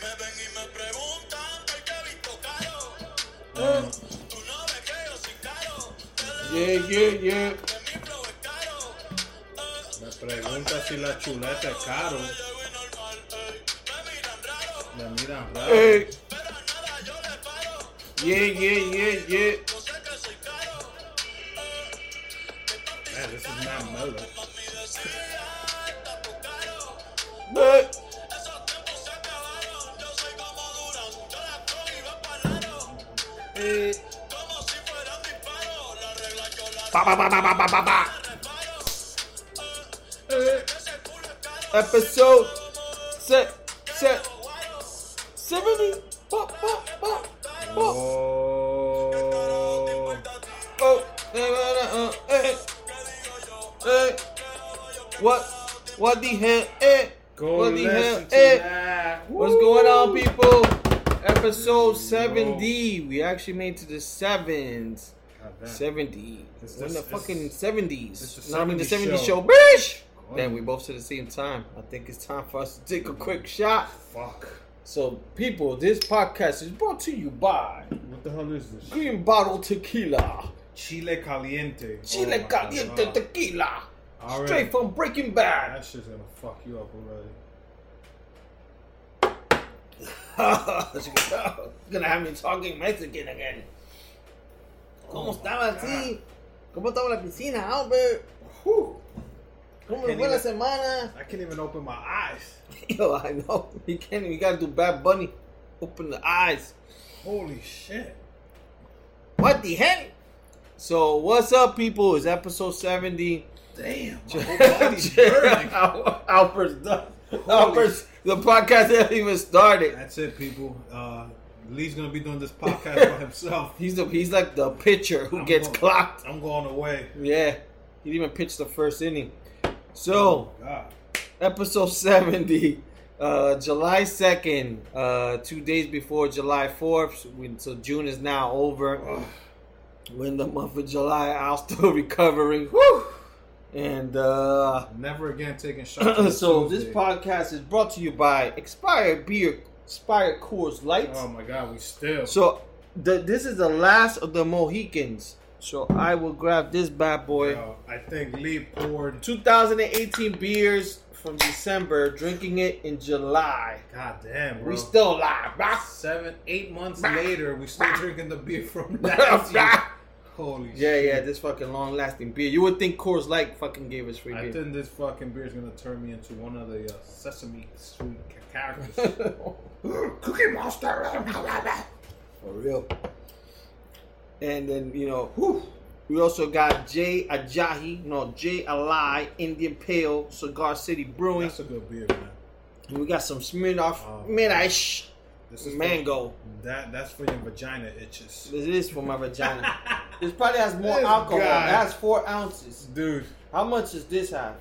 Me ven y me preguntan por qué visto caro. Uh, Tú no ves que yo soy caro. yeah, yeah, yeah. Me pregunta si la chuleta es caro. Me miran raro. Me miran raro. Hey, Pero a nada yo le paro. yeah, yeah, yeah, yeah. Ba, ba, ba. Episode set, set, 70. Ba, ba, ba, ba. Oh. Oh, eh, eh, eh, eh. What? What the hell? Eh? Go What the hell? Eh? What's going on, people? Episode 70. We actually made to the sevens. God damn. 70. It's We're in the- fucking 70s. it's the no, I mean the 70s 70s show, show. bitch! Oh. Then we both said the same time. I think it's time for us to take a quick shot. Fuck. So, people, this podcast is brought to you by What the hell is this? Green Bottle Tequila. Chile caliente. Oh Chile Oh Caliente God. Tequila. Already. Straight from Breaking Bad. That shit's gonna fuck you up already. gonna have me talking Mexican again. ¿Cómo estaba así? ¿Cómo estaba la piscina, Albert? Whew. ¿Cómo fue la semana? I can't even open my eyes. Yo, I know. You can't. You gotta do Bad Bunny. Open the eyes. Holy shit. What the hell? So, what's up, people? It's episode 70. Damn. My whole body's burning. Al- Albert's done. Albert's, the podcast hasn't even started. That's it, people. Uh, Lee's gonna be doing this podcast by himself. He's the he's like the pitcher who I'm gets going- clocked. I'm going away. Yeah, he didn't even pitch the first inning. So, God. episode 70, uh, July 2nd, uh, two days before July 4th. So June is now over. Ugh. We're in the month of July. I'm still recovering. Woo! And uh, Never again taking shots. so this podcast is brought to you by Expired Beer, Expired Coors Light. Oh my God, we still. So the, this is the last of the Mohicans. So I will grab this bad boy. Yo, I think Lee poured. 2018 beers from December, drinking it in July. God damn, bro. We still alive, bruh. seven, eight months later, we still drinking the beer from last year. Holy Yeah, shit. yeah, this fucking long lasting beer. You would think Coors Light fucking gave us free I beer. think this fucking beer is gonna turn me into one of the uh, Sesame Street characters. Cookie Monster. For real. And then, you know, whew, we also got J Ajahi, no, Jai Alai, Indian Pale, Cigar City Brewing. That's a good beer, man. And we got some Smirnoff Oh. Minish This is Mango. For, that that's for your vagina itches, This is for my vagina. this probably has more This alcohol. guy. It has four ounces. dude. How much does this have?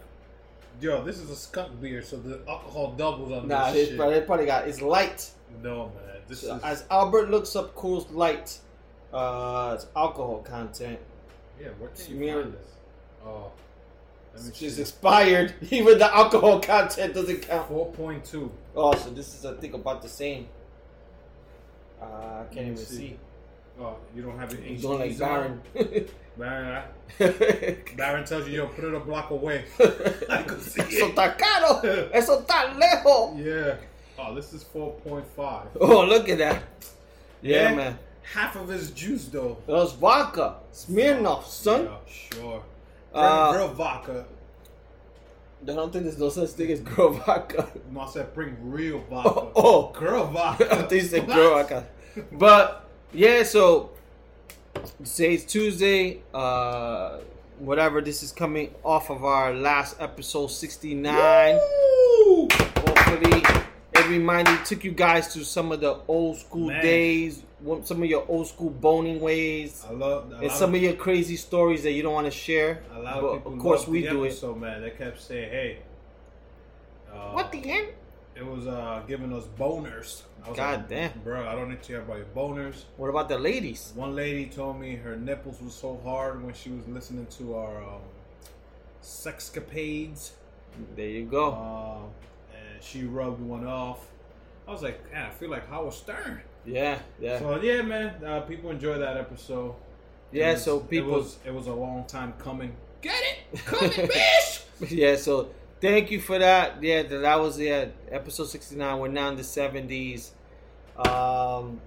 Yo, this is a skunk beer, so the alcohol doubles on Nah, this probably, it probably got it's light. No, man, this So is as Albert looks up Coors Light, uh, it's alcohol content. yeah. Where can Smear- you find this? Oh, let me It's just see. expired. Even the alcohol content doesn't count. Four point two. Oh, so this is I think about the same. Uh, I can't even see. see. Oh, you don't have He's HDs like on? Baron. Baron, Baron tells you, yo, put it a block away. I can see Eso it. está caro. Eso está lejos. Yeah. Oh, this is four point five. Oh, look at that. Yeah, Yeah. man. Half of his juice though. It was vodka. Smirnoff, son. Yeah, sure. Uh, real vodka. I don't think there's no such thing as girl vodka. No, I said bring real vodka. Oh, oh. girl vodka. I think you said girl vodka. But yeah, so today's Tuesday. Uh, whatever. This is coming off of our last episode, sixty nine. Hopefully, it reminded took you guys to some of the old school Man. days, some of your old school boning ways, I love. A and some of, of your crazy stories that you don't want to share. a lot but of people. of course, we do it. episode, man. They kept saying, "Hey." Uh, What the end?" It was uh, giving us boners. I was God like, damn. bro! I don't need to hear about your boners. What about the ladies? One lady told me her nipples were so hard when she was listening to our um, sexcapades, There you go. uh, and she rubbed one off. I was like, man, I feel like Howard Stern. Yeah, yeah, So yeah, man, uh, people enjoy that episode. yeah. Was- So people, it was it was a long time coming. Get it, coming, bitch. yeah. So thank you for that. Yeah, that that was yeah episode sixty nine. We're now in the seventies. Um,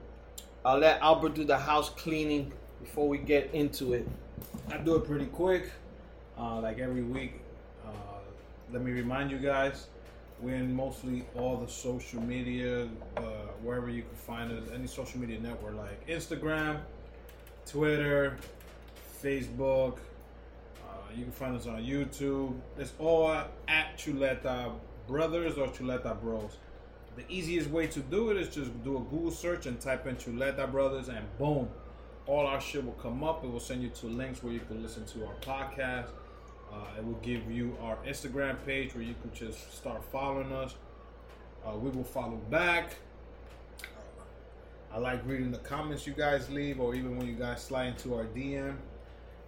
I'll let Albert do the house cleaning before we get into it. I do it pretty quick, uh, like every week. Uh, let me remind you guys, we're in mostly all the social media, uh, wherever you can find us, any social media network like Instagram, Twitter, Facebook. Uh, you can find us on YouTube. It's all at Chuleta Brothers or Chuleta Bros. The easiest way to do it is just do a Google search and type in Chuleta Brothers, and boom, all our shit will come up. It will send you to links where you can listen to our podcast. Uh, it will give you our Instagram page where you can just start following us. Uh, we will follow back. I like reading the comments you guys leave, or even when you guys slide into our DM.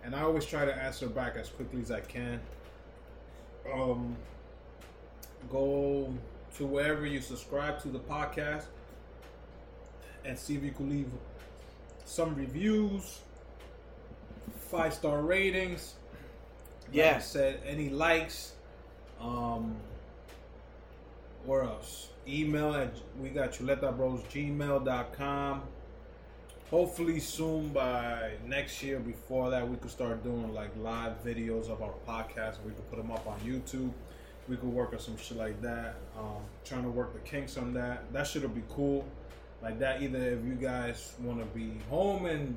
And I always try to answer back as quickly as I can. Um, go to wherever you subscribe to the podcast and see if you can leave some reviews, five star ratings. Like I Yeah. said any likes. Um, where else? Email at we got chuletabros Hopefully soon by next year. Before that, we could start doing like live videos of our podcast. We could put them up on YouTube. We could work on some shit like that. Um, trying to work the kinks on that. That shit'll be cool. Like that. Either if you guys want to be home and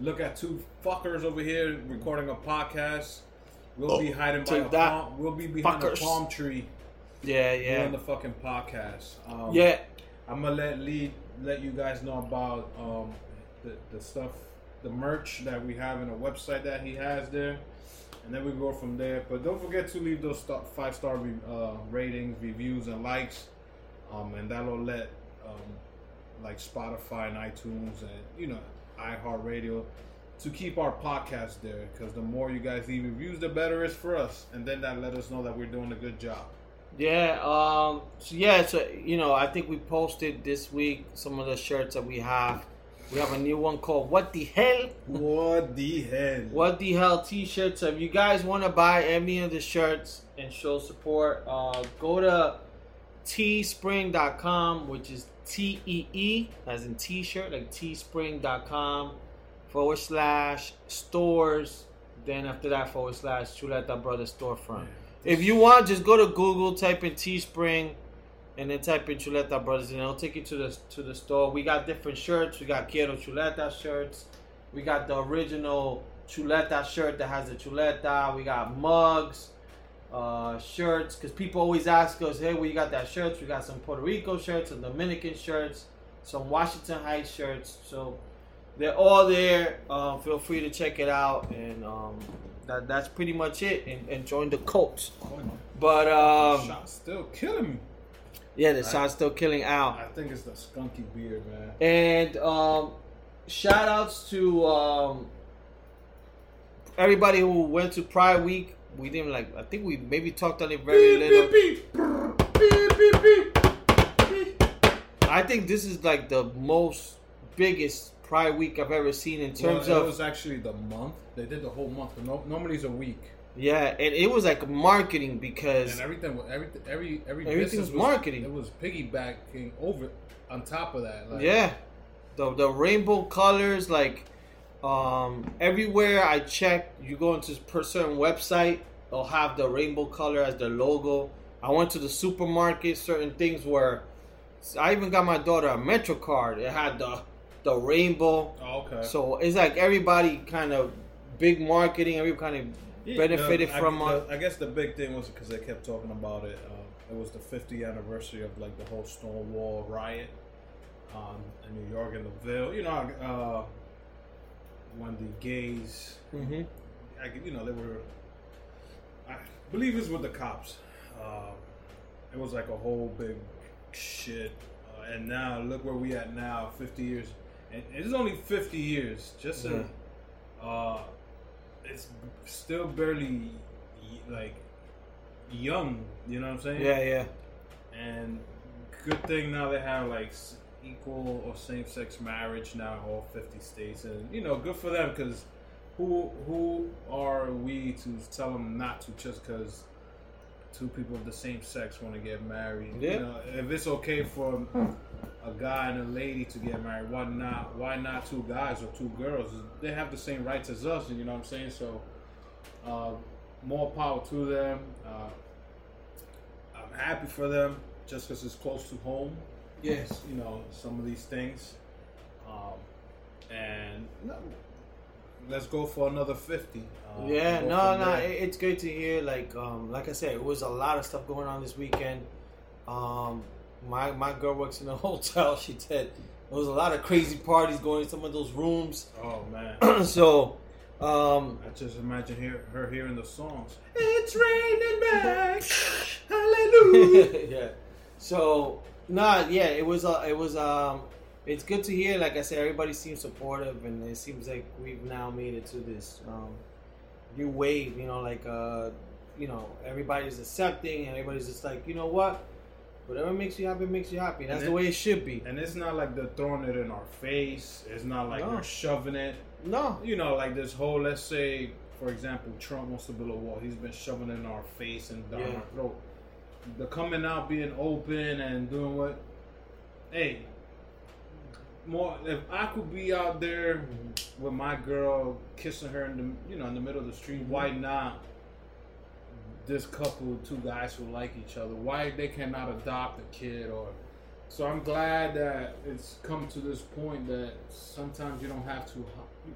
look at two fuckers over here recording a podcast, we'll be hiding by a that, palm. We'll be behind fuckers. a palm tree Yeah, doing yeah, the fucking podcast. Um, yeah. I'm gonna let Lee let you guys know about um, the the stuff, the merch that we have in a website that he has there, and then we go from there. But don't forget to leave those five star re, uh, ratings, reviews, and likes, um, and that'll let um, like Spotify and iTunes and you know iHeartRadio to keep our podcast there because the more you guys leave reviews, the better it's for us, and then that let us know that we're doing a good job. Yeah, um, so yeah, so you know, I think we posted this week some of the shirts that we have. We have a new one called "What the Hell." What the hell? What the hell T-shirts? So if you guys want to buy any of the shirts and show support, uh, go to teespring.com, which is T E E as in T-shirt, like teespring.com forward slash stores. Then after that forward slash Chuleta Brothers storefront. If you want, just go to Google, type in Teespring, and then type in Chuleta Brothers, and it'll take you to the to the store. We got different shirts. We got Quiero Chuleta shirts. We got the original Chuleta shirt that has the Chuleta. We got mugs, uh, shirts. Because people always ask us, hey, where you got that shirts? We got some Puerto Rico shirts, some Dominican shirts, some Washington Heights shirts. So they're all there. Um, feel free to check it out, and um, that that's pretty much it. And, and join the cult. But um, Shot still killing me. yeah, the shot's still killing Al. I think it's the skunky beard, man. And um, shout outs to um, everybody who went to Pride Week. We didn't like. I think we maybe talked on it very little. I think this is like the most biggest Pride Week I've ever seen in terms well, of it was actually the month. They did the whole month. No, normally it's a week, yeah, and it was like marketing because and everything, was- every every every Everything was marketing. It was piggybacking over on top of that. Like, Yeah, the the rainbow colors, like um, everywhere I check, you go into per certain website, they'll have the rainbow color as their logo. I went to the supermarket, certain things where I even got my daughter a Metro card. It had the the rainbow. Oh, okay. So it's like everybody kind of big marketing. Every kind of Yeah, benefited the- I, from. the- uh, I guess the big thing was because they kept talking about it. Uh, it was the 50th anniversary of like the whole Stonewall riot um, in New York and the Ville. You know, uh, when the gays, mm-hmm. I, you know, they were. I believe it's with the cops. Um, it was like a whole big shit. Uh, and now look where we at now, 50 years. And it's only 50 years. Just Yeah. a, uh, it's still barely like young. You know what I'm saying? Yeah, yeah. And good thing now they have like equal or same sex marriage now in all 50 states, and you know, good for them because who who are we to tell them not to just because two people of the same sex want to get married? Yeah. You know, if it's okay for a guy and a lady to get married, why not? Why not two guys or two girls? They have the same rights as us, and you know what I'm saying. So, uh, more power to them. Uh, I'm happy for them just because it's close to home. Yes. You know some of these things, um, and no, let's go for another fifty. Uh, Yeah, no, no, there. it, it's great to hear. Like, um, like I said, it was a lot of stuff going on this weekend. Um, my my girl works in a hotel. She said there was a lot of crazy parties going in some of those rooms. oh man, so, um, I just imagine hear, her hearing the songs. It's raining back, hallelujah. yeah. So, nah, yeah, it was. a, it was. Um, it's good to hear. Like I said, everybody seems supportive, and it seems like we've now made it to this um, new wave. You know, like uh, you know, everybody's accepting, and everybody's just like, you know what, whatever makes you happy makes you happy. That's And the way it should be. And it's not like they're throwing it in our face. It's not like No. they're shoving it. No, You know, like this whole, let's say, for example, Trump wants to build a wall. He's been shoving it in our face and down Yeah. our throat. The coming out, being open and doing what? Hey, more. If I could be out there with my girl, kissing her in the, you know, in the middle of the street, mm-hmm. why not? This couple, two guys who like each other, why they cannot adopt a kid or so I'm glad that it's come to this point that sometimes you don't have to,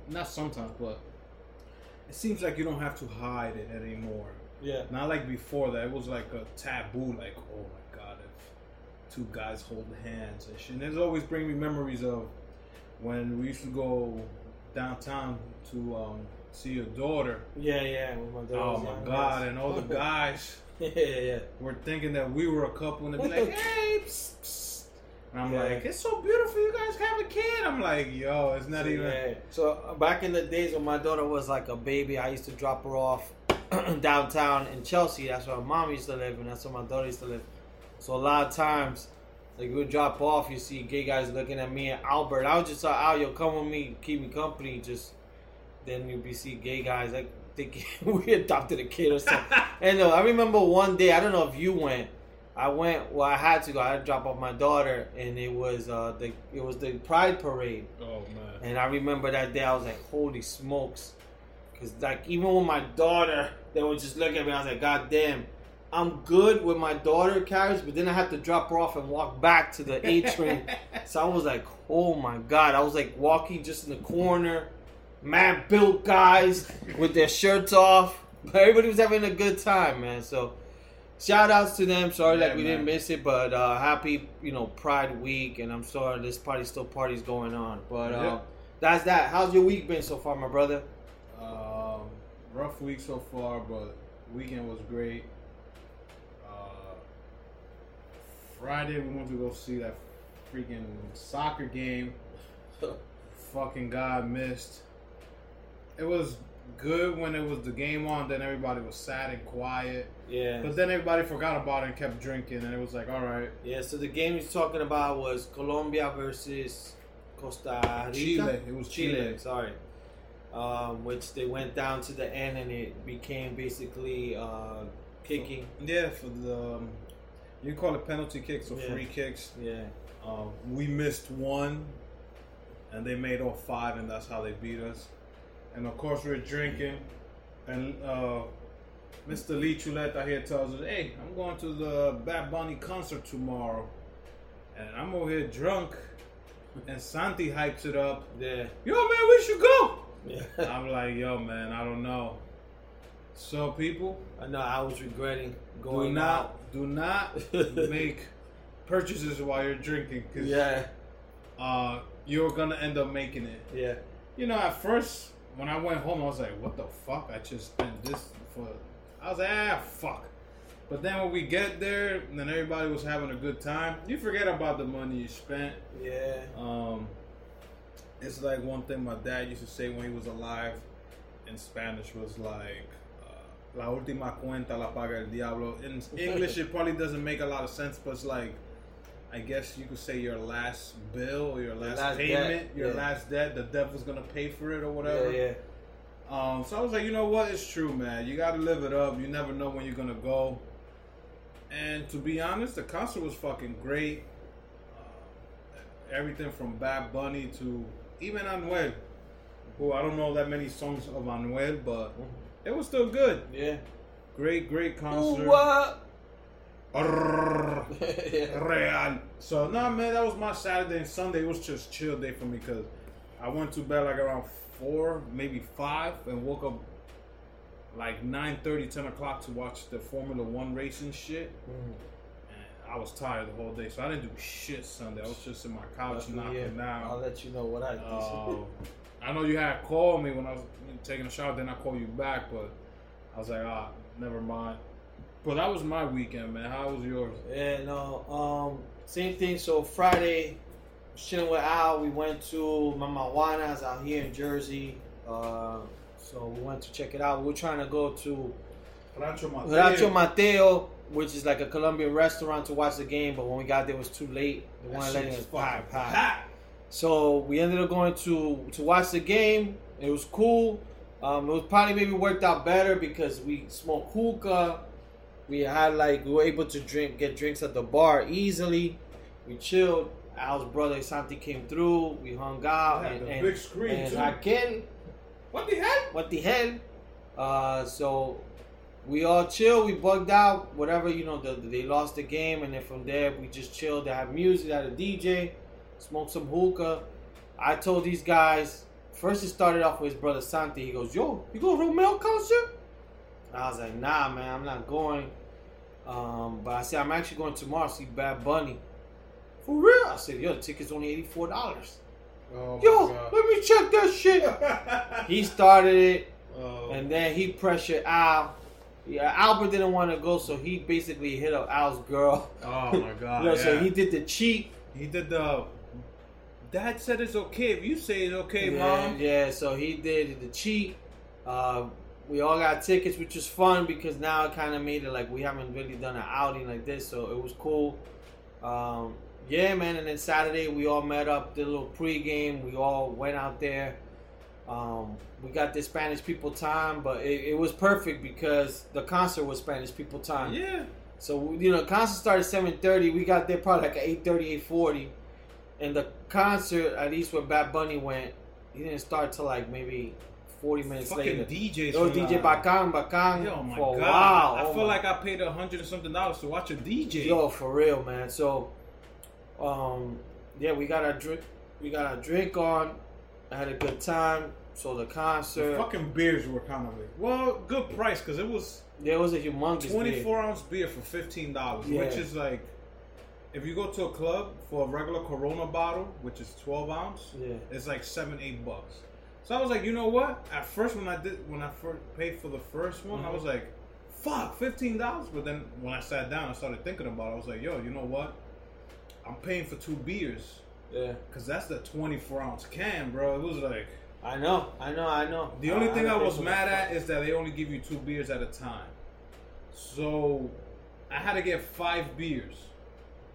not sometimes, but it seems like you don't have to hide it anymore. yeah, Not like before that it was like a taboo, like oh my god, if two guys hold hands and shit. And it's always bring me memories of when we used to go downtown to um, see your daughter. yeah, yeah. my Oh my god, and all the guys yeah, yeah, were thinking that we were a couple, and they'd be like, "Hey." Psst, psst. And I'm Yeah. like, it's so beautiful. You guys have a kid. I'm like, yo, it's not even. Yeah. So uh, back in the days when my daughter was like a baby, I used to drop her off downtown in Chelsea. That's where my mom used to live, and that's where my daughter used to live. So a lot of times, like we would drop off, you see gay guys looking at me and Albert. I was just like, "Al, yo, come with me, keep me company." Just then you'd be see gay guys like thinking we adopted a kid or something. and no, I remember one day. I don't know if you went. I went. Well, I had to go. I had to drop off my daughter, and it was uh the it was the Pride parade. Oh man. And I remember that day, I was like, holy smokes. Because, like, even with my daughter, they would just look at me. I was like, God damn, I'm good with my daughter carriage, but then I had to drop her off and walk back to the A train. so I was like, oh my God. I was like walking just in the corner, man built guys with their shirts off. But everybody was having a good time, man. So, shout outs to them. Sorry Yeah, like we man. didn't miss it, but uh, happy, you know, Pride Week. And I'm sorry this party still party's going on. But uh, Yeah. that's that. How's your week been so far, my brother? Um, rough week so far, but weekend was great. Friday we went to go see that freaking soccer game. Fucking God missed. It was good when it was the game on. Then everybody was sad and quiet. Yeah. But then everybody forgot about it and kept drinking, and it was like, all right, Yeah, so the game he's talking about was Colombia versus Costa Rica. Chile. It was Chile, Chile. sorry. Um, which they went down to the end and it became basically uh, kicking. Yeah, for the um, you call it penalty kicks or Yeah. free kicks. Yeah. Um, we missed one, and they made all five, and that's how they beat us. And of course, we are drinking, and uh, Mr. Lee Chuleta here tells us, "Hey, I'm going to the Bad Bunny concert tomorrow," and I'm over here drunk, and Santi hypes it up. Yeah. Yo, man, we should go. Yeah. I'm like, yo, man, I don't know. So, people, I know I was regretting going. do not, do not make purchases while you're drinking, because Yeah. uh, you're gonna end up making it. Yeah. You know, at first when I went home, I was like, "What the fuck? I just spent this for." I was like, "Ah, fuck." But then when we get there, and then everybody was having a good time, you forget about the money you spent. Yeah. Um, it's like one thing my dad used to say when he was alive in Spanish was like, "La última cuenta la paga el diablo." In English, it probably doesn't make a lot of sense, but it's like I guess you could say your last bill or your last, last payment, debt, your yeah. last debt. The devil's gonna pay for it or whatever. Yeah, yeah. Um, so I was like, you know what? It's true, man. You got to live it up. You never know when you're gonna go. And to be honest, the concert was fucking great. Uh, everything from Bad Bunny to even Anuel, who I don't know that many songs of Anuel, but it was still good. Yeah. Great, great concert. what? Real. So nah, man, that was my Saturday and Sunday. It was just chill day for me because I went to bed like around four, maybe five, and woke up like 9 10 o'clock to watch the Formula One racing shit. Mhm. And I was tired the whole day, so I didn't do shit Sunday. I was just in my couch knocking yeah. I'll let you know what I did. Uh, I know you had called me when I was taking a shower, then I called you back, but I was like, ah, never mind. But that was my weekend, man. How was yours? Yeah, no. Um, same thing. So Friday, chilling with Al. We went to Mama Juana's out here in Jersey. Uh, so we went to check it out. We are trying to go to Rancho Mateo. Rancho Mateo, which is like a Colombian restaurant to watch the game. But when we got there, it was too late. They That weren't letting was us fucking pack, pack. packed. So we ended up going to to watch the game. It was cool. Um, it was probably maybe worked out better because we smoked hookah. We had like we were able to drink get drinks at the bar easily. We chilled. Al's brother Santi came through. We hung out Yeah, and, the and, big screen, and too. Raquel, What the hell? what the hell? Uh, so we all chill. We bugged out. Whatever you know, the, they lost the game, and then from there we just chilled. They had music, they had a DJ, smoked some hookah. I told these guys. First, it started off with his brother Santi. He goes, "Yo, you go to Romeo concert?" And I was like, "Nah, man, I'm not going." Um, but I said, "I'm actually going tomorrow to see Bad Bunny." For real? I said, "Yo, the ticket's only eighty four dollars." Oh Yo, let me check that shit. he started it. Oh. And then he pressured Al. Yeah, Albert didn't want to go, so he basically hit up Al's girl. oh my god. You know, yeah. So he did the cheat. He did the. Dad said it's okay. If you say it's okay, yeah, mom. yeah, so he did the cheat. Uh, we all got tickets, which was fun because now it kind of made it like we haven't really done an outing like this, so it was cool. Um, yeah, man. And then Saturday we all met up, did a little pregame. We all went out there. Um, we got the Spanish people time, but it, it was perfect because the concert was Spanish people time. Yeah. So you know, concert started seven thirty. We got there probably like at 8.30, 8.40. and the concert, at least where Bad Bunny went, he didn't start till like maybe forty minutes Fucking later. DJs. Oh, DJ that. Bakan, Bakan Yo, my for god. I Oh feel my- like I paid a hundred and something dollars to watch a DJ. Yo, for real, man. So, um, yeah, we got our drink, we got our drink on. I had a good time. So the the concert, fucking beers were kind of like, well, good price because it was Yeah, it was a humongous 24 ounce beer for fifteen dollars, Yeah. which is like, if you go to a club for a regular Corona bottle, which is 12 ounce, Yeah. it's like seven, eight bucks. So I was like, you know what? At first, when I did, when I first paid for the first one, I Mhm. was like, fuck, fifteen dollars. But then when I sat down, I started thinking about it. I was like, yo, you know what? I'm paying for two beers Yeah, because that's the 24 ounce can, bro. It was like. I know, I know, I know. The only thing I to was mad at is that they only give you two beers at a time. So I had to get five beers.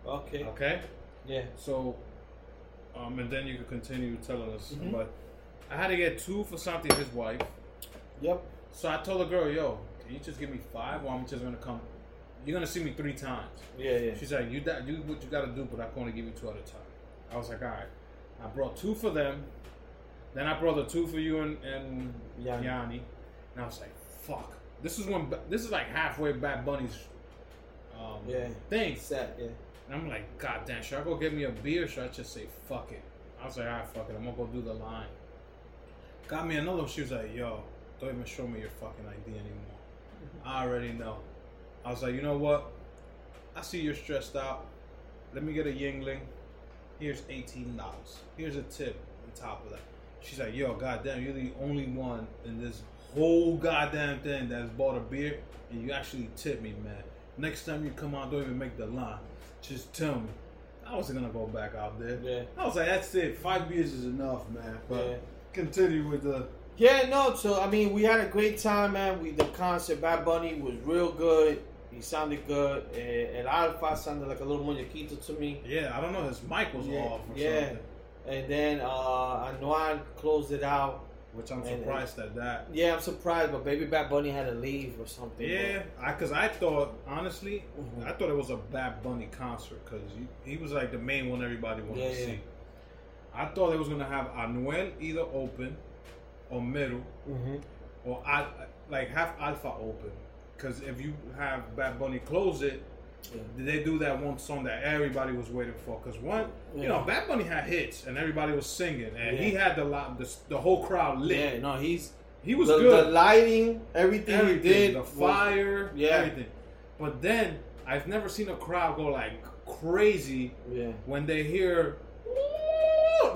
Okay. Okay. Yeah. So, um, and then you could continue telling us. Mhm. But I had to get two for Santi and his wife. Yep. So I told the girl, "Yo, can you just give me five, or I'm just gonna come? You're gonna see me three times." Yeah, yeah. She's like, "You da- do what you gotta do, but I can only give you two at a time." I was like, "All right." I brought two for them. Then I brought the two for you and, and Yanni. Yanni. And I was like, "Fuck!" This is when this is like halfway Bad Bunny's um, Yeah. thing. Set. Yeah. And I'm like, God damn, should I go get me a beer? Or should I just say fuck it? I was like, alright, fuck it. I'm gonna go do the line. Got me another one. She was like, yo, don't even show me your fucking ID anymore. I already know. I was like, you know what? I see you're stressed out. Let me get a Yuengling. Here's $18. Here's a tip on top of that. She's like, yo, goddamn, you're the only one in this whole goddamn thing that's bought a beer and you actually tip me, man. Next time you come out, don't even make the line. Just tell me. I wasn't gonna go back out there. Yeah. I was like, that's it. Five beers is enough, man. But Yeah. continue with the. Yeah, no. So I mean, we had a great time, man. We the concert, Bad Bunny was real good. He sounded good. Eh, El Alfa sounded like a little muñequito to me. Yeah, I don't know. His mic was Yeah, off or yeah. something. And then uh, Anuel closed it out. Which I'm And- surprised at that. Yeah, I'm surprised, but Baby Bad Bunny had to leave or something. Yeah, I because I thought honestly, Mhm. I thought it was a Bad Bunny concert because he, he was like the main one everybody wanted Yeah, to yeah. see. I thought they was gonna have Anuel either open or middle hmm or Al, like have Alfa open. Because if you have Bad Bunny close it, Yeah. they do that one song that everybody was waiting for. Because one, you know, Bad Bunny had hits and everybody was singing, and he had the lot, the, the whole crowd lit. Yeah, no, he's He was the, good. the lighting, everything, everything, he did, the was- fire, yeah. everything. But then I've never seen a crowd go like crazy yeah, when they hear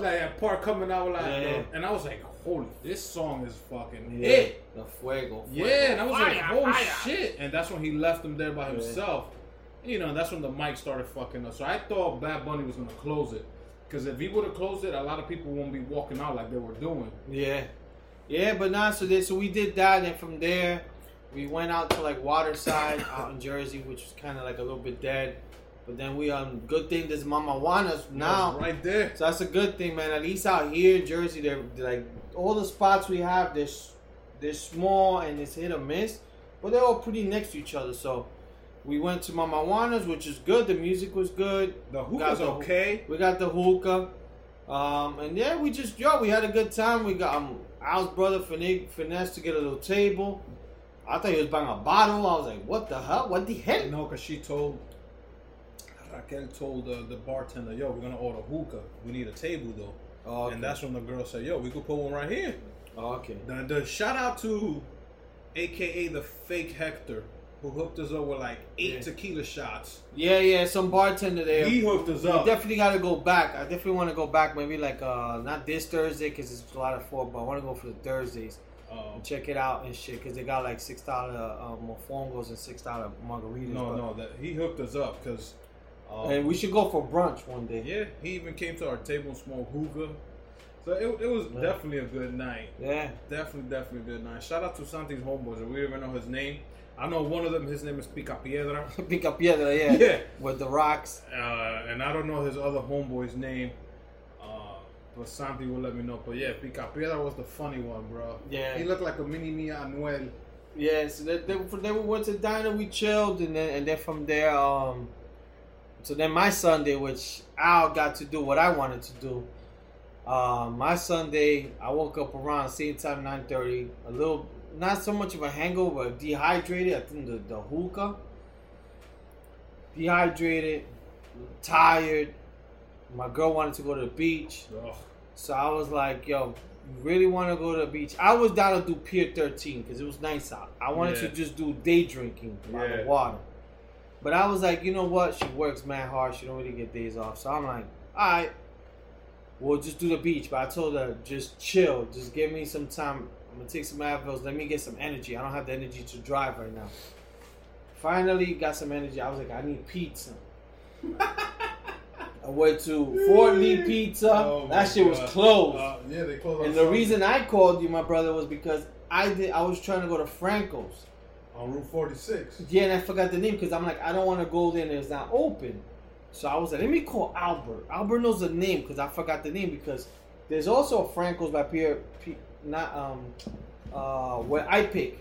like a part coming out like, Yeah, yeah. and I was like, holy, this song is fucking yeah. it. The fuego, fuego. Yeah, and I was like, Fire, oh fire. shit, and that's when he left them there by Yeah. himself. You know, that's when the mic started fucking up. So I thought Bad Bunny was gonna close it. Because if he would have closed it, a lot of people won't be walking out like they were doing. Yeah, yeah, but not So then, so we did that, and from there, we went out to like Waterside out in Jersey, which was kind of like a little bit dead. But then we um, good thing there's Mama Juana's now. right there. So that's a good thing, man. At least out here in Jersey, they're, they're like all the spots we have. They're they're small and it's hit or miss, but they're all pretty next to each other. So we went to Mama Juana's, which is good. The music was good. The hookah's the- okay. We got the hookah, um, and yeah, we just yo, we had a good time. We got um, Al's brother Fine- finesse to get a little table. I thought he was buying a bottle. I was like, what the hell? What the hell? No, because she told Raquel told uh, the bartender, "Yo, we're gonna order hookah. We need a table though." Oh, okay. And that's when the girl said, "Yo, we could put one right here." Oh, okay. The, the shout out to, AKA the fake Hector, who hooked us up with like eight Yeah. tequila shots. Yeah, yeah. Some bartender there. He hooked us We up. definitely got to go back. I definitely want to go back. Maybe like uh, not this Thursday because it's a lot of four, but I want to go for the Thursdays and check it out and shit because they got like six dollar uh, mofongos and six dollar margaritas. no, no, that he hooked us up because. Um, And we should go for brunch one day. yeah, he even came to our table and smoked hookah. So it, it was Yeah. definitely a good night. Yeah. Definitely, definitely a good night. Shout out to Santi's homeboys. We don't even know his name. I know one of them. His name is Pica Piedra. Pica piedra, yeah. Yeah. With the rocks. Uh, and I don't know his other homeboy's name. Uh, but Santi will let me know. But yeah, Pica Piedra was the funny one, bro. Yeah. He looked like a mini Mia Anuel. Yeah, so from then we went to diner, we chilled, and then and then from there, um, so then my Sunday, which I got to do what I wanted to do. Um, my Sunday, I woke up around same time, nine thirty, a little, not so much of a hangover, dehydrated. I think the the hookah, dehydrated, tired. My girl wanted to go to the beach. Ugh. So I was like, yo, you really want to go to the beach? I was down to do Pier 13 because it was nice out. I wanted Yeah. to just do day drinking by the water. But I was like, you know what? She works mad hard. She don't really get days off. So I'm like, all right, we'll just do the beach. But I told her, just chill. Just give me some time. I'm to take some Advils. Let me get some energy. I don't have the energy to drive right now. Finally, got some energy. I was like, I need pizza. I went to Fort Lee Pizza. Oh that shit was God. closed. Uh, yeah, they closed. and the Sunday. reason I called you, my brother, was because I did. I was trying to go to Franco's. on Route 46. Yeah, and I forgot the name because I'm like, I don't want to go there and it's not open. So I was like, let me call Albert. Albert knows the name because I forgot the name because there's also a Franco's by Pierre, P, not um, uh, where I pick.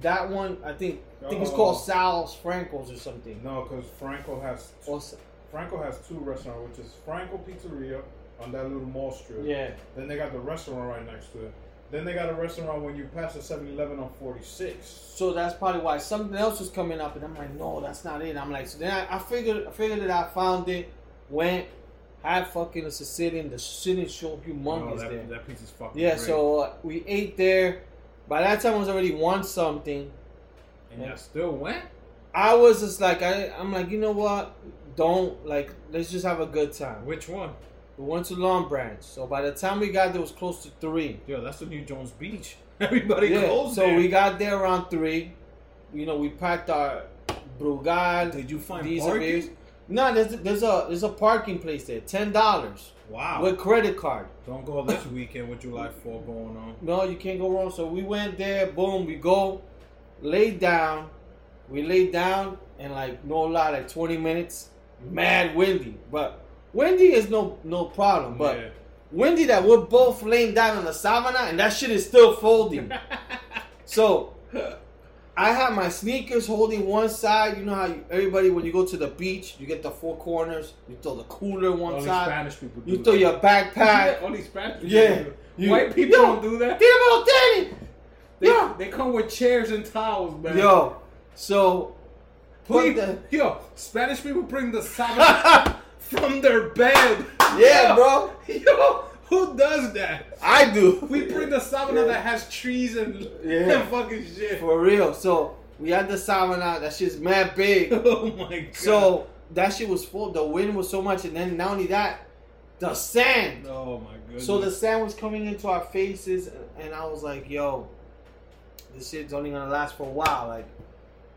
That one, I think, I think it's Oh. called Sal's Franco's or something. No, because Franco has s- Franco has two restaurants, which is Franco Pizzeria on that little mall strip. yeah, Then they got the restaurant right next to it. Then they got a restaurant when you pass the 7-Eleven on 46. So that's probably why something else was coming up, and I'm like, no, that's not it. I'm like, so then I, I figured, I figured it out, found it, went, had fucking a Sicilian. The Sicilian show humongous Oh, that, there. that pizza's fucking yeah, great. so uh, we ate there. By that time, I was already won something. and y'all still went? I was just like, I, I'm like, you know what? Don't like, let's just have a good time. Which one? We went to Long Branch, so by the time we got there, it was close to three. Yeah, that's the new Jones Beach. Everybody Yeah, so there. we got there around three. You know, we packed our Brugal. Did you find These are parking? beers. No, there's there's a there's a parking place there, ten dollars Wow. with credit card. Don't go this weekend with July 4 going on. No, you can't go wrong. So we went there, boom, we go, lay down, We lay down and like no lie, like 20 minutes, mad windy. But windy is no no problem. But Yeah. windy that we're both laying down on the savannah and that shit is still folding. so I have my sneakers holding one side. You know how you, everybody when you go to the beach, you get the four corners. You throw the cooler one Only side. Spanish people do You that. throw your backpack. Only Spanish people Yeah. You- White people Yo, don't do that. Dímelo, Danny. They, Yeah. they come with chairs and towels, man. Yo, so put the yo, Spanish people bring the sabana from their bed. Yeah, Yo, bro. Yo, who does that? I do. We bring the sabana that has trees and, Yeah. and fucking shit. for real. So we had the savannah. That shit's mad big. Oh my god. So that shit was full. The wind was so much, and then not only that, the sand. Oh my goodness. So the sand was coming into our faces, and I was like, "Yo, this shit's only gonna last for a while." Like,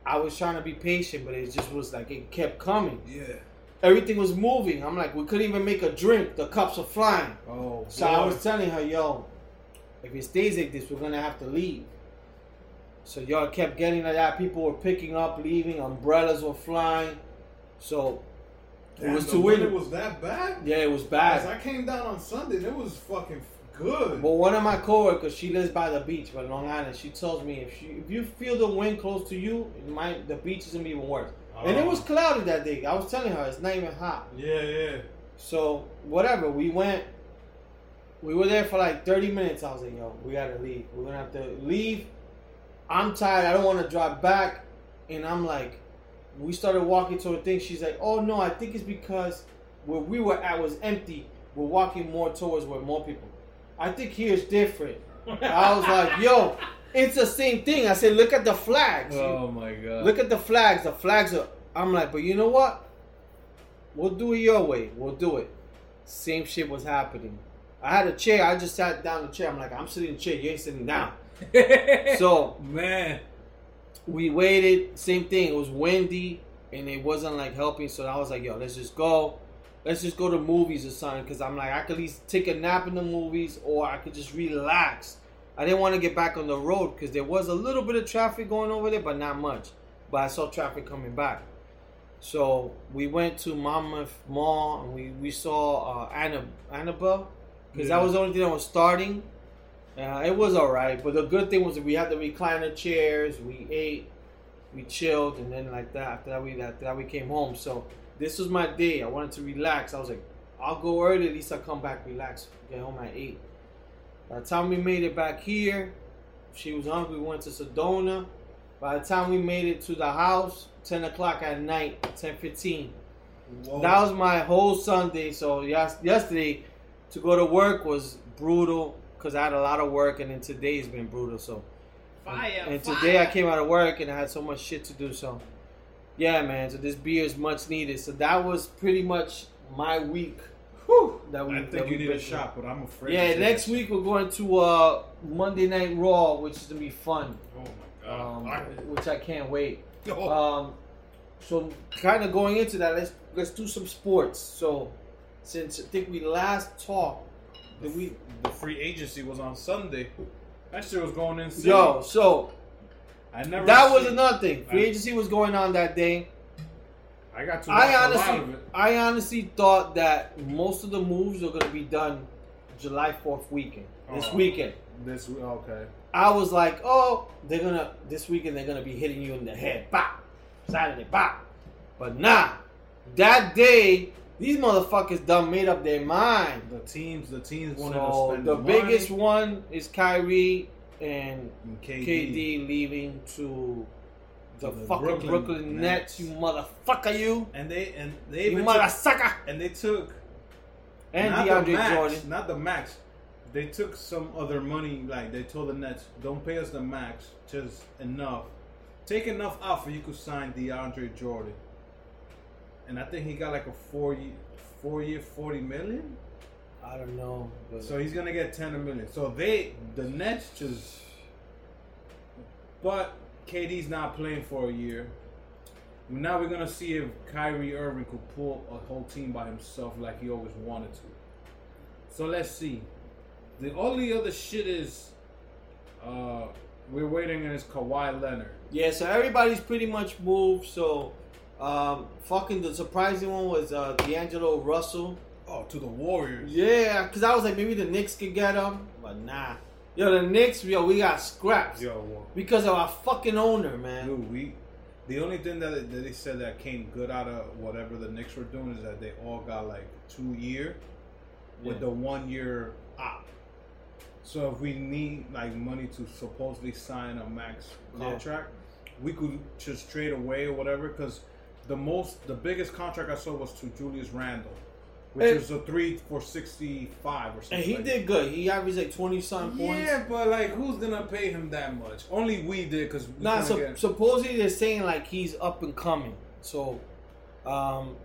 I was trying to be patient, but it just was like it kept coming. Yeah. Everything was moving. I'm like, we couldn't even make a drink. The cups are flying. Oh. So I was telling her, "Yo, if it stays like this, we're gonna have to leave." So y'all kept getting like that. People were picking up, leaving. Umbrellas were flying. So it was too windy. was that bad? Yeah, it was As bad. I came down on Sunday, it was fucking good. But one of my coworkers, she lives by the beach, by Long Island. She tells me if she, if you feel the wind close to you, it might the beach is gonna be even worse. And it was cloudy that day. I was telling her it's not even hot. Yeah, yeah. So whatever, we went. We were there for like thirty minutes. I was like, "Yo, we gotta leave. We're gonna have to leave." I'm tired. I don't want to drive back, and I'm like, we started walking to a thing. She's like, "Oh no, I think it's because where we were at was empty. We're walking more towards where more people. I think here's different." I was like, "Yo, it's the same thing." I said, "Look at the flags. Oh my god. Look at the flags. The flags are." I'm like, "But you know what? We'll do it your way. We'll do it." Same shit was happening. I had a chair. I just sat down in the chair. I'm like, I'm sitting in the chair. You ain't sitting down. So man. we waited. Same thing. It was windy and it wasn't like helping. So I was like, yo, let's just go. Let's just go to movies or something. Cause I'm like, I could at least take a nap in the movies or I could just relax. I didn't want to get back on the road because there was a little bit of traffic going over there, but not much. But I saw traffic coming back. So we went to Monmouth Mall and we, we saw uh, Anna, Annabelle because Yeah. that was the only thing that was starting. Uh, it was all right, but the good thing was that we had the recliner chairs. We ate, we chilled, and then like that after that we after that we came home. So this was my day. I wanted to relax. I was like, I'll go early. At least I'll come back, relax, get home at eight. By the time we made it back here, she was hungry. We went to Sedona. By the time we made it to the house, ten o'clock at night, ten fifteen. Whoa. That was my whole Sunday. So yes, yesterday to go to work was brutal because I had a lot of work, and then today's been brutal. So fire. and today I came out of work and I had so much shit to do. So yeah, man. So this beer is much needed. So that was pretty much my week. Whew. That we- I that think we you need a been through. shot, but I'm afraid. Yeah, to next week we're going to uh, Monday Night Raw, which is gonna be fun. Oh my god. Um, I- which I can't wait. Oh. Um, so kind of going into that, let's let's do some sports. So since I think we last talked, did we? the free agency was on Sunday. That shit was going insane. Yo, so I never. that was seen- another thing. Free I- agency was going on that day. I got to I a lot of honestly, it. I honestly thought that most of the moves are gonna be done July Fourth weekend. This Oh. weekend. This okay. I was like, oh, they're gonna this weekend they're gonna be hitting you in the head, bop, Saturday, bop. But nah, that day these motherfuckers done made up their mind. The teams, the teams wanted So to spend the money. biggest one is Kyrie and And KD. KD leaving to the the fucking Brooklyn, Brooklyn Nets. Nets. You motherfucker, you, and they and they you even mother took, and they took and not the DeAndre max, Jordan. not the max. They took some other money. Like they told the Nets, don't pay us the max, just enough. Take enough out for you could sign DeAndre Jordan. And I think he got like a four year, four year, forty million. I don't know. So he's gonna get ten million. So they, the Nets, just. But KD's not playing for a year. Now we're gonna see if Kyrie Irving could pull a whole team by himself like he always wanted to. So let's see. The only other shit is, uh, we're waiting on is Kawhi Leonard. Yeah, so everybody's pretty much moved. So, um, fucking the surprising one was uh, D'Angelo Russell. Oh, to the Warriors. Yeah, because I was like, maybe the Knicks could get him, but nah. Yo, the Knicks, yo, we got scraps Yo, well, because of our fucking owner, man. dude, we. The only thing that, that they said that came good out of whatever the Knicks were doing is that they all got like two year with Yeah. the one year op. So if we need like money to supposedly sign a max Yeah. contract, we could just trade away or whatever. Because the most, the biggest contract I saw was to Julius Randle, which And- is a three for sixty five or something. And he like did good. He averaged like 20 something points. Yeah, but like, who's gonna pay him that much? Only we did because Nah, so, supposedly they're saying like he's up and coming. So, um,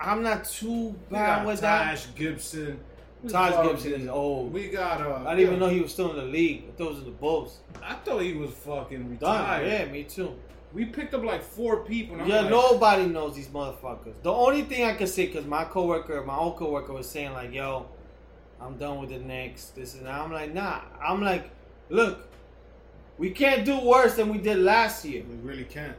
I'm not too bad with that. Taj Gibson. We Taj Gibson is old. We got. Uh, I didn't even know he was still in the league. I thought it was in the Bulls. I thought he was fucking Done. retired. Yeah, me too. We picked up like four people. And Yeah, like, nobody knows these motherfuckers. The only thing I can say, because my coworker, my old coworker, was saying like, "Yo, I'm done with the Knicks." This and that. I'm like, nah. I'm like, look, we can't do worse than we did last year. We really can't.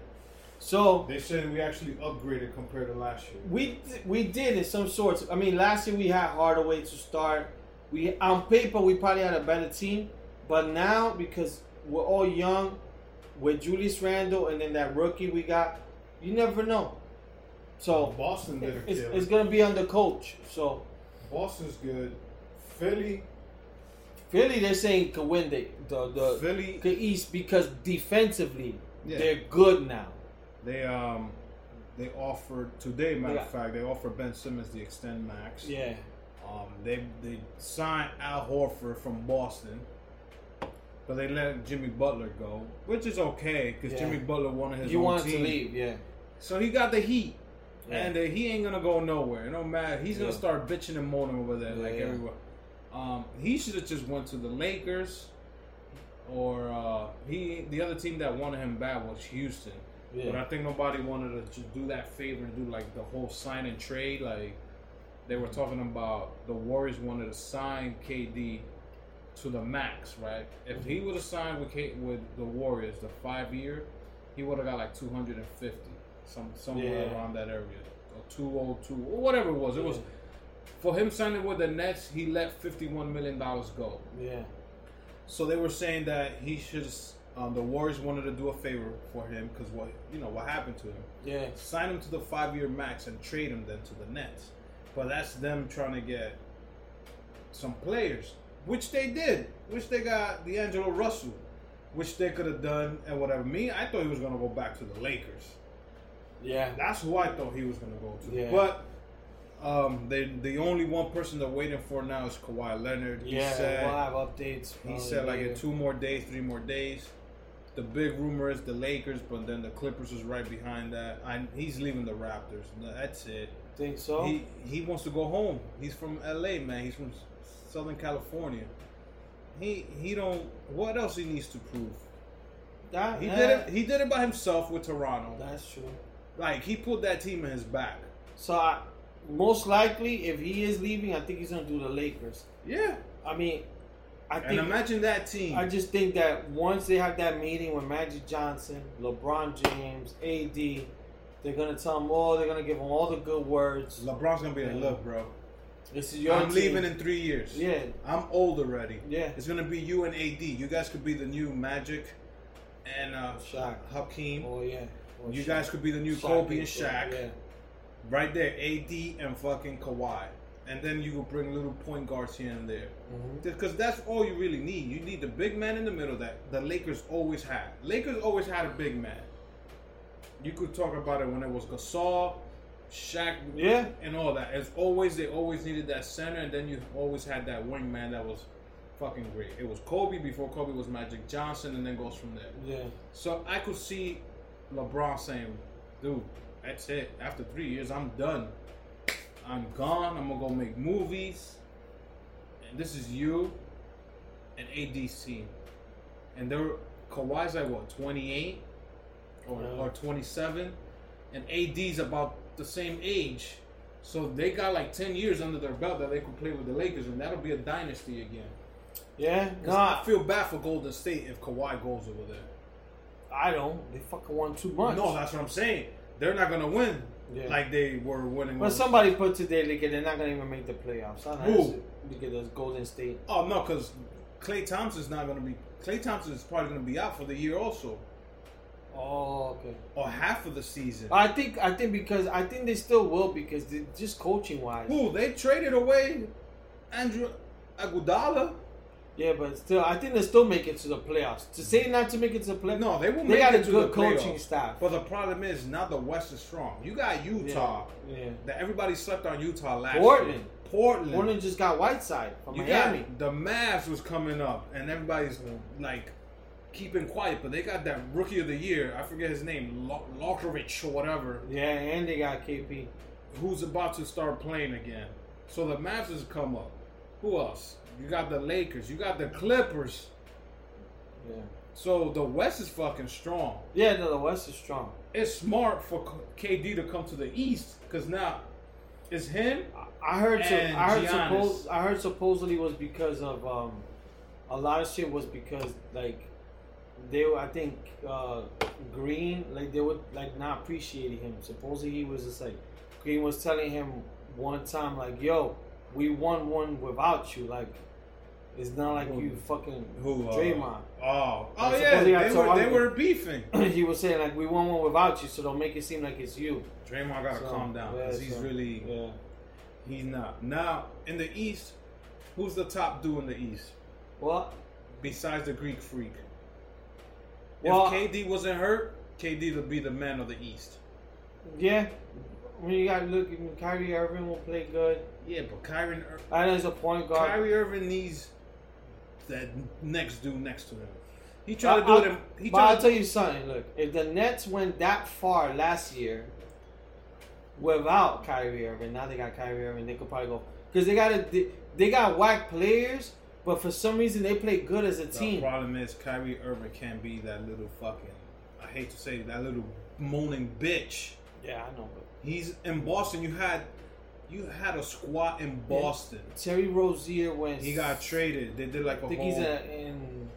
So They said we actually upgraded compared to last year. we we did in some sorts. I mean, last year we had Hardaway to start. We on paper we probably had a better team, but now because we're all young, with Julius Randle and then that rookie we got, you never know. So Boston did a it's, kill. it's gonna be under coach. So Boston's good. Philly, Philly, they're saying could win the the the, Philly, the East because defensively Yeah. they're good now. they um, they offered today. Matter of fact, they offered Ben Simmons the extend max. Yeah, Um, they they signed Al Horford from Boston, but they let Jimmy Butler go, which is okay because Yeah. Jimmy Butler wanted his you own wanted team. to leave. Yeah, So he got the heat, Yeah. and uh, he ain't gonna go nowhere. No matter, he's gonna Yeah. start bitching and moaning over there like everywhere. Um, he should have just went to the Lakers, or uh, he the other team that wanted him bad was Houston. But I think nobody wanted to do that favor and do like the whole sign and trade. Like they were talking about the Warriors wanted to sign KD to the max, right? If he would have signed with K- with the Warriors the five year, he would have got like two hundred and fifty, some somewhere Yeah. around that area, or two oh two or whatever it was. It was for him signing with the Nets. He let fifty one million dollars go. yeah. So they were saying that he should. Um, the Warriors wanted to do a favor for him because what you know what happened to him. Yeah, Sign him to the five year max and trade him then to the Nets. But that's them trying to get some players, which they did. Which they got D'Angelo Russell, which they could have done and whatever. Me, I thought he was gonna go back to the Lakers. yeah. That's who I thought he was gonna go to. Yeah. But um, they the only one person they're waiting for now is Kawhi Leonard. He Yeah, said, we'll have updates. he said like in two more days, three more days. The big rumor is the Lakers, but then the Clippers is right behind that. I, he's leaving the Raptors. That's it. Think so? He he wants to go home. He's from LA, man. He's from Southern California. He he don't. What else he needs to prove? that, He that- did it. He did it by himself with Toronto. That's true. Like he put that team in his back. So I, most likely, if he is leaving, I think he's gonna do the Lakers. Yeah. I mean, I And think imagine that team. I just think that once they have that meeting with Magic Johnson, LeBron James, AD, they're gonna tell him all. They're gonna give him all the good words. LeBron's gonna be Yeah. look, bro. This is your I'm team. leaving in three years. Yeah, I'm old already. yeah. It's gonna be you and AD. You guys could be the new Magic and uh, Shaq. Hakeem. Oh yeah. Or You Shaq. guys could be the new Shaq Kobe and Shaq. Yeah. Right there, AD and fucking Kawhi. And then you could bring little point guards here and there. Because that's all you really need. You need the big man in the middle that the Lakers always had. Lakers always had a big man. You could talk about it when it was Gasol, Shaq, Yeah. and all that. As always they always needed that center, and then you always had that wingman that was fucking great. It was Kobe before Kobe was Magic Johnson, and then goes from there. Yeah. So I could see LeBron saying, "Dude, that's it. After three years, I'm done. I'm gone. I'm gonna go make movies, and this is you and ADC. And they're Kawhi's like what, 28 or, Yeah. or 27, and AD's about the same age. So they got like 10 years under their belt that they could play with the Lakers, and that'll be a dynasty again. Yeah, no, I feel bad for Golden State if Kawhi goes over there. I don't. They fucking won too much. No, that's what I'm saying. They're not gonna win Yeah. like they were winning. But somebody put today like they're not gonna even make the playoffs. Who? Because it's Golden State. Oh no, because Klay Thompson's not gonna be. Klay Thompson is probably gonna be out for the year also, Oh, okay. or half of the season. I think I think because I think they still will because they, just coaching wise. Who they traded away Andrew Iguodala? Yeah, but still, I think they still make it to the playoffs. To say not to make it to the playoffs, No, they will they make got it a good the coaching staff. But the problem is now the West is strong. You got Utah. Yeah. That everybody slept on Utah last Portland. year. Portland. Portland just got Whiteside from You Miami. got the Mavs was coming up, and everybody's like keeping quiet, but they got that rookie of the year. I forget his name, Lo- or whatever, Yeah, and they got KP. who's about to start playing again. So the Mavs has come up. Who else? You got the Lakers. You got the Clippers. Yeah. So the West is fucking strong. Yeah, no, the West is strong. It's smart for KD to come to the East because now it's him. I heard. So, And I heard. Giannis. Suppose, I heard supposedly was because of um, a lot of shit was because like they. were- I think uh, Green like they would like not appreciating him. Supposedly he was just like Green was telling him one time like, "Yo, we won one without you. Like it's not like you fucking Who? Uh, Draymond." Oh, oh Like, yeah, they were, they were beefing. he was saying like we won one without you, so don't make it seem like it's you. Draymond gotta So, calm down because yeah, he's so, really yeah. he's not. Now in the East, who's the top dude in the East Well, besides the Greek Freak? Well- if KD wasn't hurt, KD would be the man of the East. yeah. When you got to look, I mean, Kyrie Irving will play good. Yeah, but Kyrie, Ir- I know he's a point guard. Kyrie Irving needs that next dude next to him. He tried to I- do I'll- it. In, he but I'll tried tell you something. Look, if the Nets went that far last year without Kyrie Irving, now they got Kyrie Irving. They could probably go because they got a, they, they got whack players, but for some reason they play good as a the team. problem is Kyrie Irving can't be that little fucking. I hate to say that little moaning bitch. Yeah, I know. But He's in Boston. You had you had a squat in Boston. Terry Rozier went. He got traded. They did like a I think whole. he's a, in.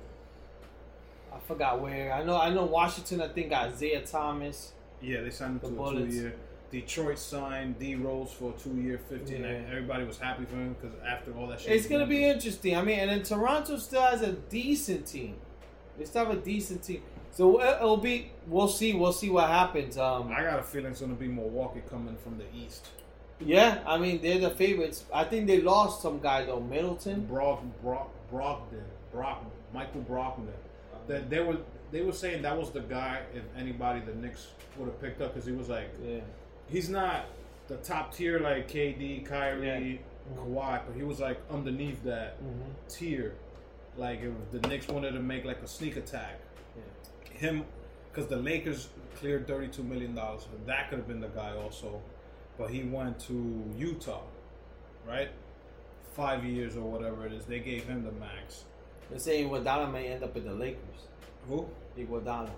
I forgot where. I know. I know Washington. I think got Isaiah Thomas. yeah, they signed him the to a Bullets. two year. Detroit signed D Rose for a two year, fifteen. Yeah. Everybody was happy for him because after all that shit, It's gonna be interesting. I mean, and then Toronto still has a decent team. They still have a decent team. So it- it'll be. We'll see. We'll see what happens. Um, I got a feeling it's gonna be Milwaukee coming from the East. yeah. I mean, they're the favorites. I think they lost some guy though, Middleton. Brock, Brock, Brogdon, Brock, Michael Brockman. That they were they were saying that was the guy. If anybody, the Knicks would have picked up because he was like Yeah. He's not the top tier like KD, Kyrie, Kawhi, but he was like underneath that hmm tier. Like if the Knicks wanted to make like a sneak attack, Yeah. him because the Lakers cleared thirty two million dollars, that could have been the guy also. But he went to Utah, right? Five years or whatever it is. They gave him the max. They're saying Iguodala may end up in the Lakers. Who? Iguodala.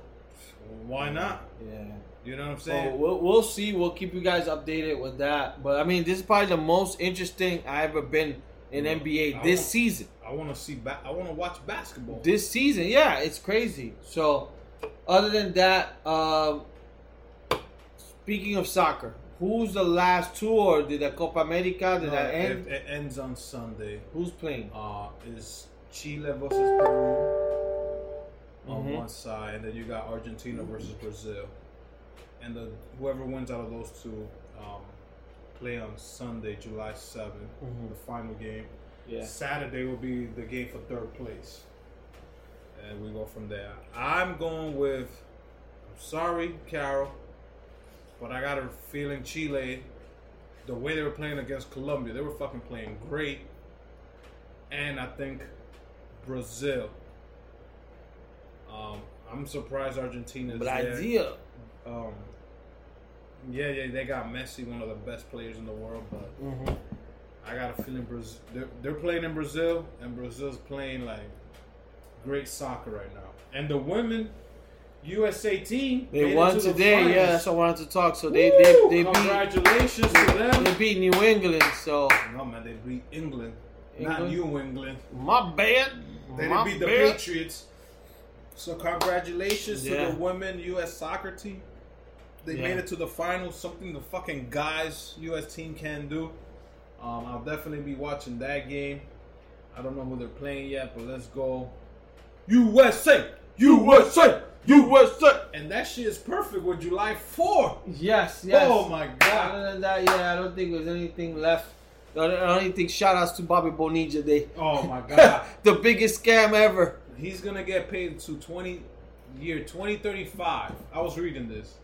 Why not? Yeah. You know what I'm So saying? we'll, we'll see. We'll keep you guys updated with that. But I mean, this is probably the most interesting I ever been in Yeah. NBA I this want- season. I want to see. Ba- I want to watch basketball. This season, yeah, it's crazy. So, other than that, um, speaking of soccer, who's the last two, or did the Copa America did No, that it, end? it ends on Sunday. Who's playing? Uh, is Chile versus Peru on Mhm. one side, and then you got Argentina versus Brazil, and the whoever wins out of those two um, play on Sunday, July 7th, Mhm. the final game. Yeah. Saturday will be the game for third place, and we go from there. I'm going with. I'm sorry, Carol, but I got a feeling Chile. The way they were playing against Colombia, they were fucking playing great, and I think Brazil. Um, I'm surprised Argentina's there. Brazil. Um, yeah, yeah, they got Messi, one of the best players in the world, but hmm I got a feeling Brazil. They're, they're playing in Brazil, and Brazil's playing like great soccer right now. And the women USA team they won to the today. Yeah, that's what I wanted to talk. So they Woo! they they beat Congratulations to them. they beat New England. So No man, they beat England. Not New England. My bad. They My beat the bad. Patriots. So congratulations Yeah. to the women U.S. soccer team. They Yeah. made it to the finals. Something the fucking guys U.S. team can do. Um, I'll definitely be watching that game. I don't know who they're playing yet, but let's go. USA, USA, USA, and that shit is perfect with July 4th. Yes, yes. Oh my god. Other than that, yeah, I don't think there's anything left. I don't, I don't even think shout outs to Bobby Bonilla Day. Oh my god. the biggest scam ever. He's gonna get paid to 20 year 2035. I was reading this.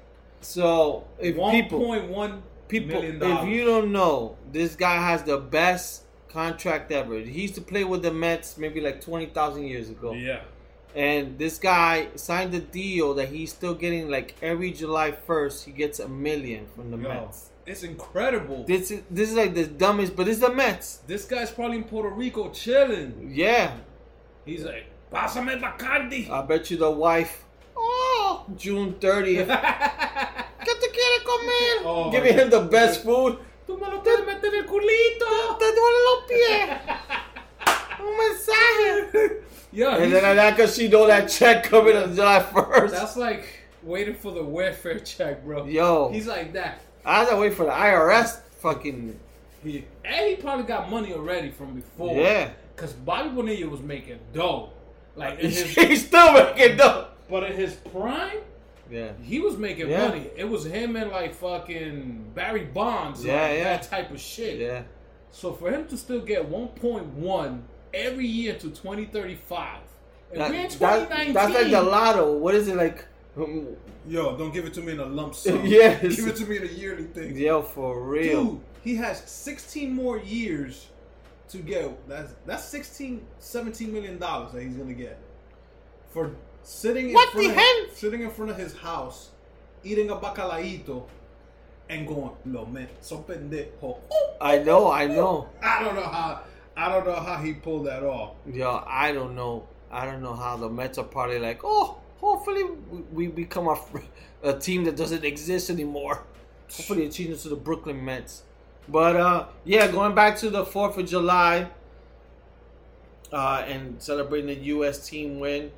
So if people 1.1 people if you don't know, this guy has the best contract ever. He used to play with the Mets maybe like twenty thousand years ago. Yeah. And this guy signed a deal that he's still getting like every July first he gets a million from the Yo, Mets. it's incredible. This is this is like the dumbest, but it's the Mets. This guy's probably in Puerto Rico chilling. Yeah, He's like, Pásame Bacardi. I bet you the wife. Oh, June thirtieth. ¿Qué te quiere comer? Oh, Giving my him the best food. Tú me lo puedes meter el culito. Te duelen los pies. Un mensaje. Yo, And then that cause she know that check coming on July first. that's like waiting for the welfare check, bro. Yo, He's like that. I had to wait for the IRS fucking He, and he probably got money already from before. yeah. Cause Bobby Bonilla was making dough. Like his, He's still making dough. But in his prime, Yeah. he was making Yeah. money. It was him and like fucking Barry Bonds, Yeah, like yeah. that type of shit. Yeah. So for him to still get 1.1 every year to 2035, and That- we're in that- 2019. that's like the lotto. What is it like? um, Yo, don't give it to me in a lump sum. Yes. Give it to me in a yearly thing. Yo, for real. Dude, he has 16 more years to get. That's that's 16, 17 million dollars that he's gonna get for sitting in What front the of, hell? sitting in front of his house, eating a bacalaito, and going, "Lo men, son pendejo." I know, I know. I don't know how. I don't know how he pulled that off. Yeah, I don't know. I don't know how the Mets are probably like, oh, hopefully we, we become a, a team that doesn't exist anymore. Hopefully it changes to the Brooklyn Mets. But uh, yeah, going back to the Fourth of July, uh, and celebrating the U.S. team win.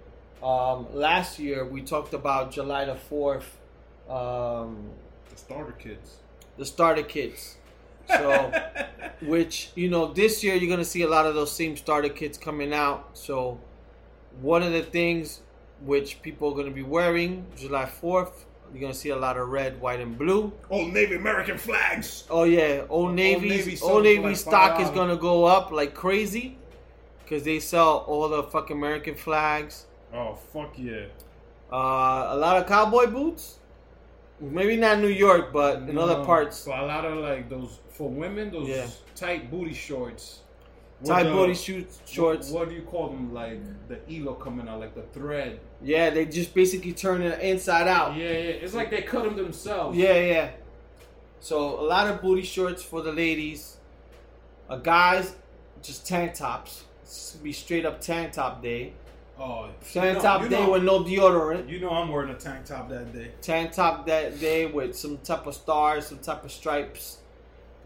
Um, last year we talked about July the Fourth, um, The starter kids. the starter kits. So, which you know, this year you're gonna see a lot of those same starter kits coming out. So, one of the things which people are gonna be wearing July 4th, you're gonna see a lot of red, white, and blue. Old Navy American flags. Oh yeah, Old Navy Old Navy like stock is gonna go up like crazy because they sell all the fucking American flags. Oh fuck yeah! Uh, a lot of cowboy boots. Maybe not New York, but in other parts. So a lot of like those for women, those Yeah. tight booty shorts. Tight the- booty shoot shorts. What, what do you call them? Like the elo coming out, like the thread. Yeah, they just basically turn it inside out. Yeah, yeah. It's like they cut them themselves. Yeah, yeah. So a lot of booty shorts for the ladies. Uh, guys, just tank tops. It's be straight up tank top day. Oh, Tank know- top you day know- with no deodorant. You know I'm wearing a tank top that day. Tank top that day with some type of stars, some type of stripes.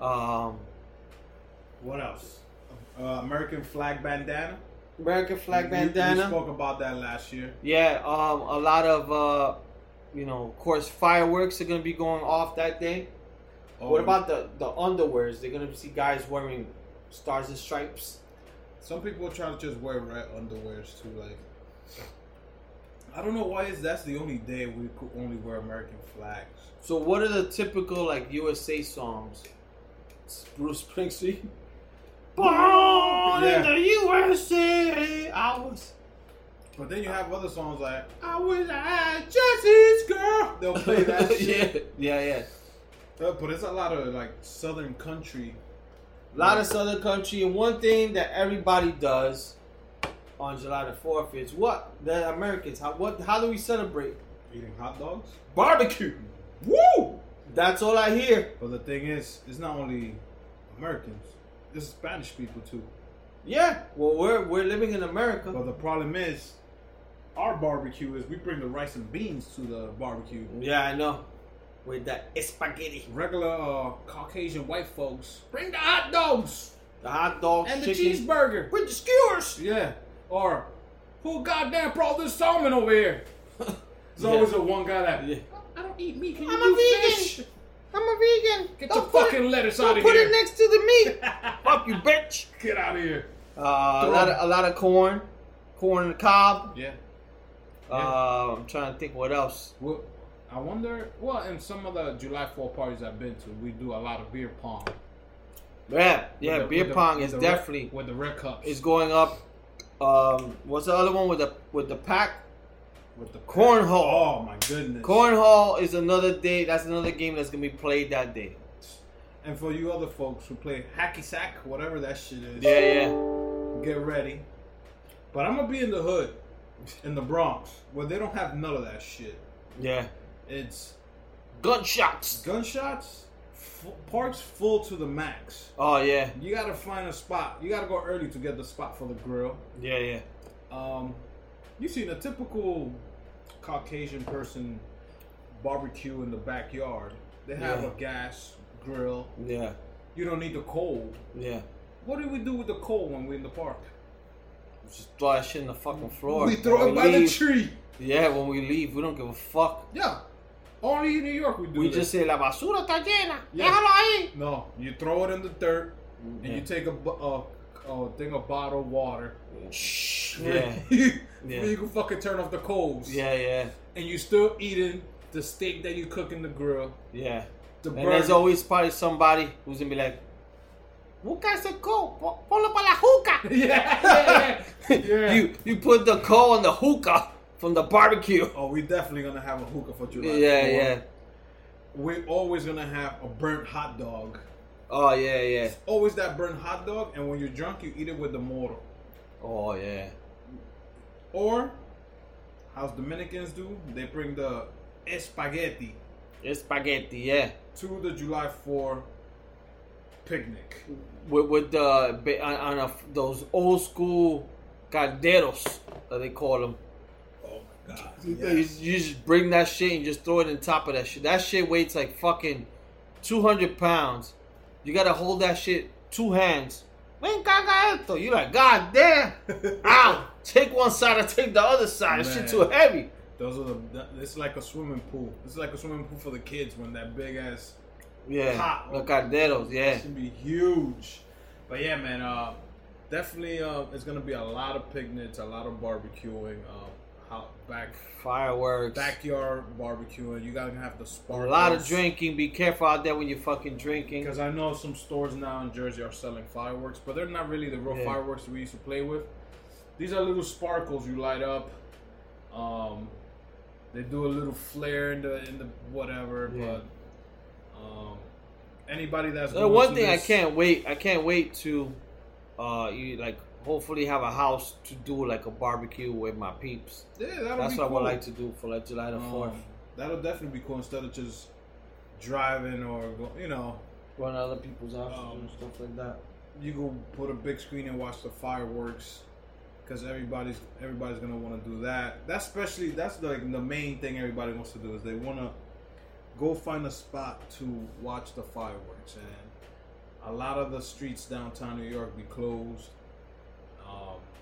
Um, What else? Uh, American flag bandana. American flag We- bandana. We spoke about that last year. Yeah, um, a lot of uh, you know, of course, fireworks are gonna be going off that day. What Oh, about the the underwears? They're gonna see guys wearing stars and stripes. Some people try to just wear red underwears too. Like, I don't know why is that's the only day we could only wear American flags. So, what are the typical like USA songs? It's Bruce Springsteen. Born Yeah. in the USA, I was. But then you have other songs like I wish I had Jesse's girl. They'll play that shit. yeah, yeah, yeah. Uh, But it's a lot of like southern country. A lot of Southern country, and one thing that everybody does on July the Fourth is what the Americans. How what? How do we celebrate? Eating hot dogs. Barbecue. Woo! That's all I hear. But the thing is, it's not only Americans. It's Spanish people too. Yeah. Well, we're we're living in America. But the problem is, our barbecue is we bring the rice and beans to the barbecue. Yeah, I know. With that spaghetti. Regular uh, Caucasian white folks bring the hot dogs. The hot dogs and the cheeseburger. with the skewers. Yeah. Or who goddamn brought this salmon over here? There's Yeah. always a one guy that Yeah. I don't eat meat. Can you I'm do a vegan. fish? I'm a vegan. Get Don't your fucking it, lettuce out of put here. Put it next to the meat. Fuck you, bitch. Get out of here. Uh, a lot of a lot of corn, corn and cob. Yeah. Uh, I'm trying to think what else. Well, I wonder. Well, in some of the July 4 parties I've been to, we do a lot of beer pong. Yeah, yeah. The- beer with the- pong with is red- definitely with the red cups. is going up. Um, what's the other one with the with the pack? with the Cornhole. Oh my goodness. Cornhole is another day. That's another game that's gonna be played that day. And for you other folks who play hacky sack, whatever that shit is, Yeah, yeah. get ready. But I'm gonna be in the hood, in the Bronx, where they don't have none of that shit. Yeah. It's Gunshots. gunshots, f- parks full to the max. Oh yeah. You gotta find a spot. You gotta go early to get the spot for the grill. Yeah, yeah. Um, you seen a typical Caucasian person barbecue in the backyard. They have Yeah. a gas grill. Yeah. You don't need the coal. Yeah. What do we do with the coal when we're in the park? Just throw that shit in the fucking floor. we throw When it by the tree. Yeah, when we leave, we don't give a fuck. Yeah. Only in New York we do We just say la basura está llena. Yeah. Déjalo ahí. No, you throw it in the dirt and Yeah. you take a, a, thing a thing of bottled water. Shh. Yeah. you, Yeah. you can fucking turn off the coals. Yeah, yeah, And you still eating the steak that you cook in the grill. yeah. The And burger. there's always probably somebody who's gonna be like, Busca ese coal, po- ponlo para la hookah. yeah, yeah, yeah. yeah. You you put the coal on the hookah from the barbecue. Oh, we definitely gonna have a hookah for July. Yeah, 4th. yeah. We're always gonna have a burnt hot dog. Oh yeah, yeah. Always that burnt hot dog, and when you're drunk, you eat it with the moro. Oh yeah. Or, how's Dominicans do? They bring the spaghetti It's spaghetti, yeah. to the July 4 picnic. With with the on, on a, those old school calderos that they call them. God. You, you just bring that shit and just throw it on top of that shit. That shit weighs like fucking 200 pounds. You gotta hold that shit two hands. Ven, caga esto. You like, God damn. Ow. Take one side or take the other side. That shit too heavy. Those are the. It's like a swimming pool. It's like a swimming pool for the kids when that big ass. Yeah. Hot. The calderos, yeah. It's gonna be huge. But yeah, man. Uh, definitely. Uh, it's gonna be a lot of picnics, a lot of barbecuing. Um, back Fireworks. backyard barbecuing. You gotta have the a lot of drinking. Be careful out there when you're fucking drinking. Because I know some stores now in Jersey are selling fireworks, but they're not really the real Yeah. fireworks we used to play with. These are little sparkles you light up. Um, they do a little flare in the in the whatever, Yeah. but um, anybody that's Uh, one thing I can't wait, I can't wait to, uh, you like hopefully have a house to do like a barbecue with my peeps. Yeah, that'll That's be what cool. I would like to do for like July the Um, fourth. that'll definitely be cool instead of just driving or go, you know Run other people's houses um, and stuff like that. you go put a big screen and watch the fireworks because everybody's everybody's gonna want to do that. That's especially that's like the main thing everybody wants to do is they want to go find a spot to watch the fireworks and a lot of the streets downtown New York be closed.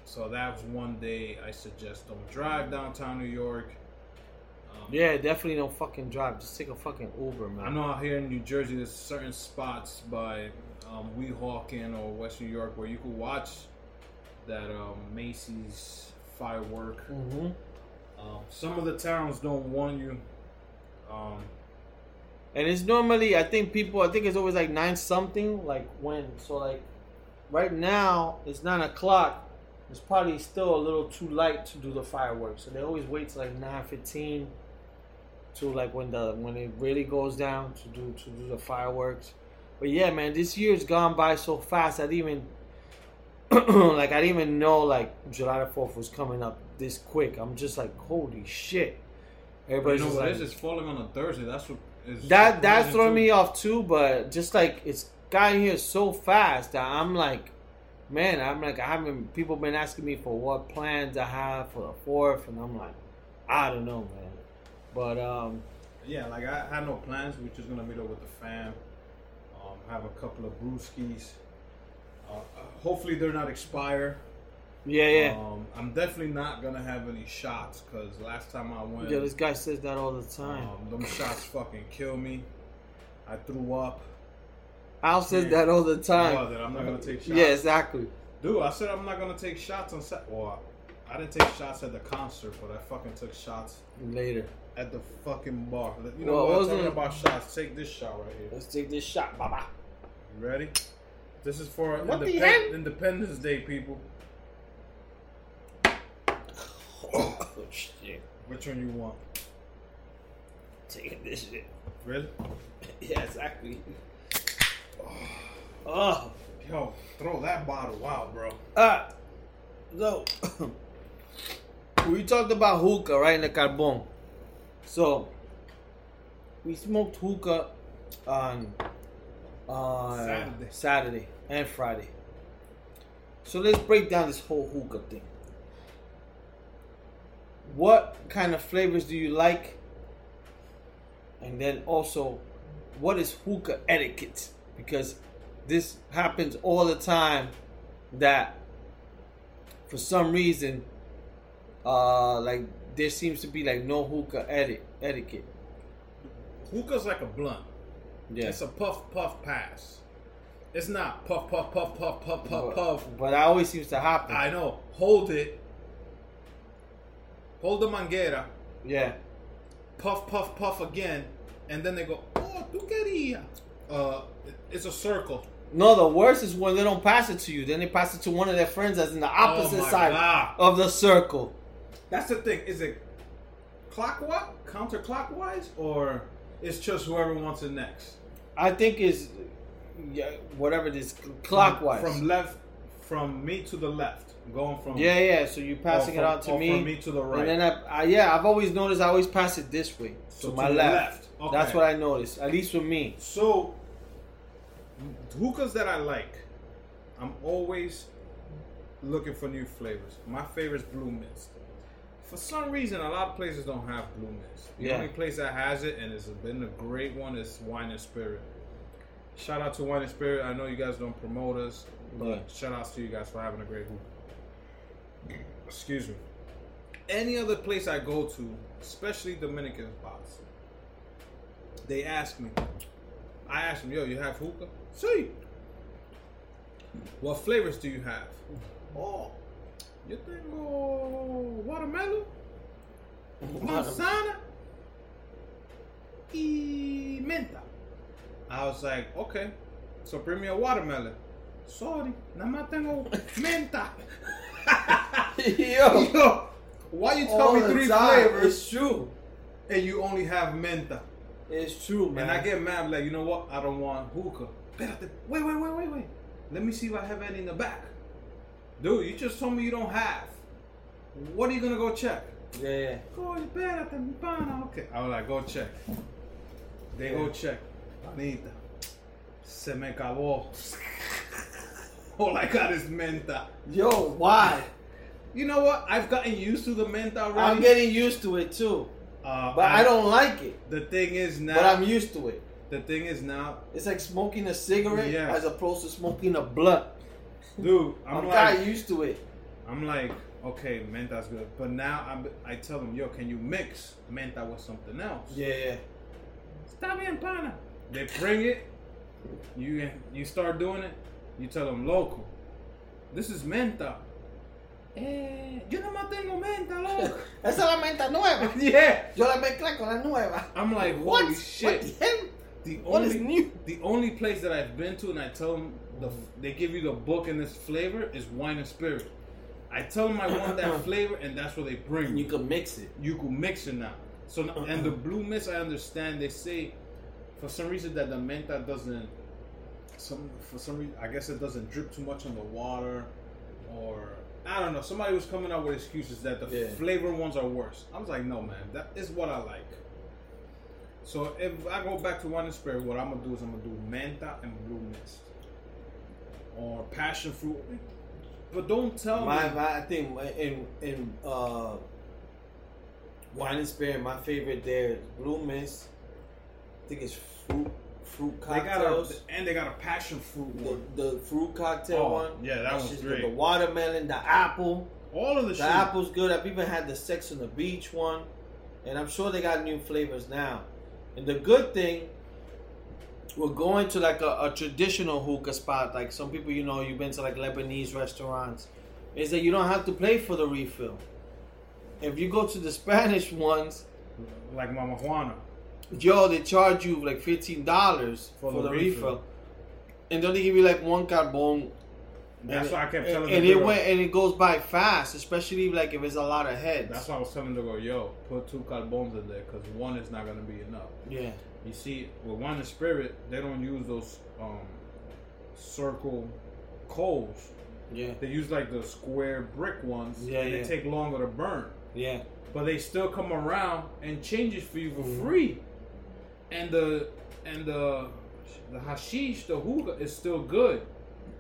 So that's one day I suggest don't drive downtown New York. Um, Yeah, definitely don't fucking drive. Just take a fucking Uber, man. I know out here in New Jersey, there's certain spots by um, Weehawken or West New York where you could watch that um, Macy's firework. Mm-hmm. Um, some of the towns don't want you. Um, And it's normally, I think people, I think it's always like nine something. Like when, so like, right now it's nine o'clock. It's probably still a little too light to do the fireworks, so they always wait till like nine fifteen. To like when the when it really goes down to do to do the fireworks. But yeah, man, this year's gone by so fast. I didn't even like I didn't even know like July the Fourth was coming up this quick. I'm just like, holy shit! but you Everybody's know what like, is? It's falling on a Thursday. That's what is that that's throwing too. me off too. But just like it's gotten here so fast that I'm like, man, I'm like I haven't. People been asking me for what plans I have for the fourth, and I'm like, I don't know, man. But um, Yeah, like I had no plans. We're just gonna meet up with the fam, um, have a couple of brewskis, Uh, uh, hopefully they're not expire. Yeah, yeah. Um, I'm definitely not gonna have any shots because last time I went, yeah, this guy says that all the time. um, them shots fucking kill me. I threw up. Al says yeah. that all the time. I'm not gonna take shots. Yeah, exactly. Dude, I said I'm not gonna take shots on set. Well, I didn't take shots at the concert, but I fucking took shots Later. at the fucking bar. You know Well, what? wasn't- Talking about shots, take this shot right here. Let's take this shot, baba. You ready? This is for What the Independ- hell? Independence Day, people. Oh, shit. Which one you want? Taking this shit. Really? Yeah, exactly. Oh. Yo, throw that bottle out, bro. Ah. So, we talked about hookah, right, in the carbon. So, we smoked hookah on on Saturday. Saturday and Friday. So let's break down this whole hookah thing. What kind of flavors do you like? And then also, what is hookah etiquette? Because this happens all the time that for some reason, uh, like there seems to be like no hookah eti- etiquette. Hookah's like a blunt. Yeah. It's a puff puff pass. It's not puff puff puff puff puff puff but, puff. but that always seems to happen. I know. Hold it. Hold the manguera. yeah. Puff puff puff again, and then they go. Oh, tu quería. Uh, it's a circle. No, the worst is when they don't pass it to you. Then they pass it to one of their friends that's in the oh opposite Oh side God. of the circle. That's the thing. Is it clockwise, counterclockwise, or it's just whoever wants it next? I think is yeah, whatever this clockwise. From left, from me to the left, going from yeah, yeah. So you passing or it out to me, from me to the right. and then I, I, yeah, I've always noticed I always pass it this way, So to my to the left. left. Okay. That's what I noticed, at least for me. So, hookahs that I like, I'm always looking for new flavors. My favorite is Blue Mist. For some reason, a lot of places don't have Blue Mist. The Yeah. only place that has it, and it's been a great one, is Wine and Spirit. Shout out to Wine and Spirit. I know you guys don't promote us, but Yeah. shout outs to you guys for having a great hookah. Excuse me. Any other place I go to, especially Dominican spots, they ask me. I ask them, yo, you have hookah? See. What flavors do you have? Oh, yo tengo oh, watermelon, manzana, y menta. I was like, okay, so bring me a watermelon. Sorry, nada más tengo menta. Yo, Yo, why you tell all me the three time. flavors It's true. and you only have menta? It's true, man. And I get mad, like, you know what? I don't want hookah. Espérate. Wait, wait, wait, wait, wait. Let me see if I have any in the back. Dude, you just told me you don't have. What are you gonna go check? yeah, yeah. Go, espérate, mi pana. Okay. I was like, go check. They go Yeah. check. Panita. Se me acabó. All I got is menta. Yo, why? You know what? I've gotten used to the menta already. I'm getting used to it too, uh, but I don't like it. The thing is now. But I'm used to it. The thing is now, It's like smoking a cigarette as opposed to smoking a blunt. dude. I'm, I'm, like, used to it. I'm like, okay, menta's good. But now I'm, I tell them, yo, can you mix menta with something else? Yeah, yeah. Está bien, pana. They bring it. You you start doing it. You tell them, local. this is menta. Eh, yo no tengo menta, loco. Esa es la menta nueva. yeah. Yo la mezclé con la nueva. I'm like, What? holy shit. What the What only is new? the only place that I've been to and I tell them the they give you the book and this flavor is wine and spirit. I tell them I want that flavor and that's what they bring. You can mix it. you can mix it now. So and the uh-uh. blue mist I understand they say for some reason that the menta doesn't some for some reason I guess it doesn't drip too much on the water or I don't know. Somebody was coming up with excuses that the Yeah. flavor ones are worse. I was like, no man, that is what I like. So if I go back to wine and spirit, what I'm gonna do is I'm gonna do menta and blue mist or passion fruit. But don't tell My, me. my, I think in in uh, wine and spirit, my favorite there is blue mist. I think it's fruit fruit They got cocktails. a and they got a passion fruit one. the, the fruit cocktail Oh, one. yeah, that one's great. The watermelon, the apple. All of the, The shit. apple's good. I've even had the Sex on the Beach one, and I'm sure they got new flavors now. And the good thing, we're going to like a, a traditional hookah spot. Like some people, you know, you've been to like Lebanese restaurants, is that you don't have to pay for the refill. If you go to the Spanish ones, like Mama Juana. yo, they charge you like fifteen dollars For for, the the, refill. refill. and then they give you like one carbon. That's and why I kept and, telling and the it went and it goes by fast, especially like if it's a lot of heads. That's why I was telling the girl, yo, put two carbons in there because one is not gonna be enough. yeah. You see, with wine and spirit, they don't use those um, circle coals. Yeah, They use like the square brick ones, Yeah, and yeah. they take longer to burn. yeah, But they still come around and change it for you for Mhm. free. And the and the the hashish, the hookah is still good.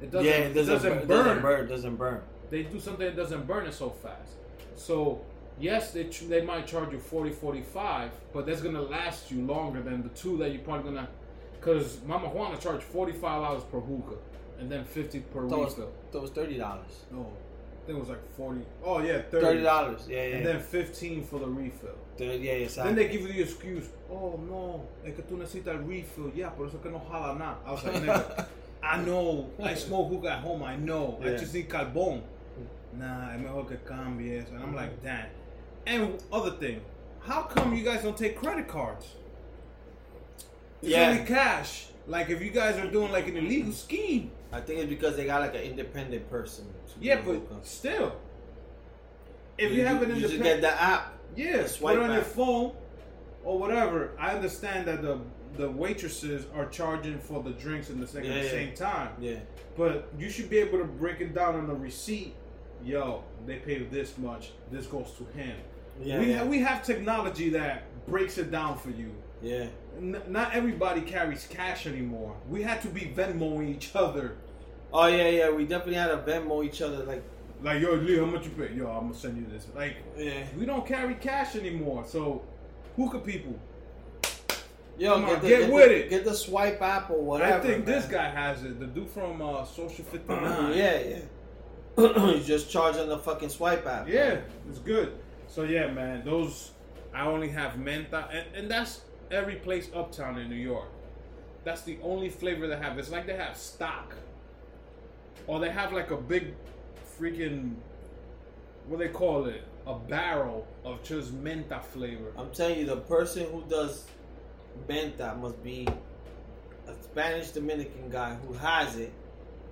It doesn't, yeah. It doesn't, doesn't burn. burn. Doesn't burn. Doesn't burn. They do something that doesn't burn it so fast. So yes, they ch- they might charge you 40 45 but that's gonna last you longer than the two that you're probably gonna. Because Mama Juana charged $45 per hookah and then 50 per That was, refill. that was thirty dollars. No, I think it was like 40. Oh, yeah, 30. Thirty dollars. Yeah, yeah. And then 15 for the refill. Thirty- yeah, exactly. Then they give you the excuse, oh no, es que tú necesitas refill. Yeah, por eso que no jala nada. I was like, nigga, I know, I smoke hookah at home, I know. I just need carbón. Nah, es mejor que cambies. And I'm like, damn. And other thing, how come you guys don't take credit cards? It's Yeah. only cash. Like if you guys are doing like an illegal scheme. I think it's because they got like an independent person. Yeah, but hookah. still. If you, have an you just get the app. Yeah, swipe put it on your phone or whatever. I understand that the the waitresses are charging for the drinks and the thing at the yeah. same time, Yeah, but you should be able to break it down on the receipt. Yo, they pay this much. This goes to him. yeah, we yeah. ha- we have technology that breaks it down for you. yeah. N- not everybody carries cash anymore. We had to be Venmoing each other. Oh yeah, yeah. We definitely had to Venmo each other. Like, Like, yo, Lee, how much you pay? Yo, I'm gonna send you this. Like, yeah. we don't carry cash anymore. So, hookah people, Yo, Come on, the, get the- with it. Get the swipe app or whatever. I think this guy has it. The dude from uh, Social 59. yeah, yeah. you just charging the fucking swipe app. Yeah, it's good. So yeah, man, those I only have menta, and, and that's every place uptown in New York. That's the only flavor they have. It's like they have stock, or they have like a big, freaking, what they call it, a barrel of just menta flavor. I'm telling you, the person who does menta must be a Spanish Dominican guy who has it,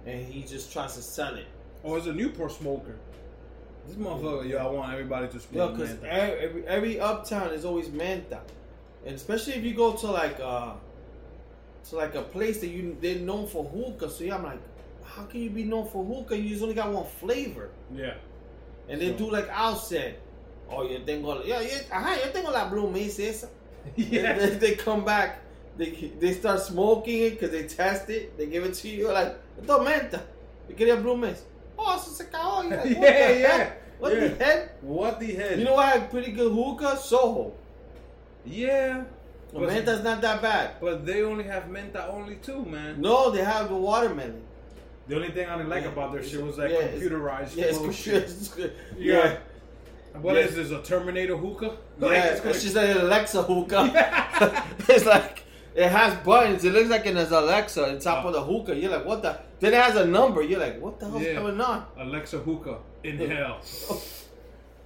and he just tries to sell it. Or it's a Newport smoker. This motherfucker, yo, I want everybody to Yo, smoke because menta. every, every uptown is always menta, and especially if you go to like uh to like a place that you they're known for hookah. So yeah, I'm like, how can you be known for hookah? You just only got one flavor, Yeah. and they do like Al said. Oh, yo tengo, yo, yo, ajá, yo tengo la blue mesa esa. Yeah. They, they come back, they they start smoking it because they test it. They give it to you like, esto es menta. You quería blue mesa. Oh, eso se acabó. Like, what Yeah, the yeah, heck? What yeah. the heck? What the hell? You know I had pretty good hookah? Soho. Yeah. But- menta's not that bad. But they only have menta only too, man. No, they have the watermelon. The only thing I didn't like Yeah. about their shit was that Yeah, it's- computerized Yeah, it's good. Yeah. Yeah. What Yeah. is this? A Terminator hookah? Yeah, Like, it's it's just an Alexa hookah. it's like it has buttons. It looks like it has Alexa on top of the uh. hookah. You're like, what the? Then it has a number. You're like, what the hell's Yeah. going on? Alexa hookah in hell.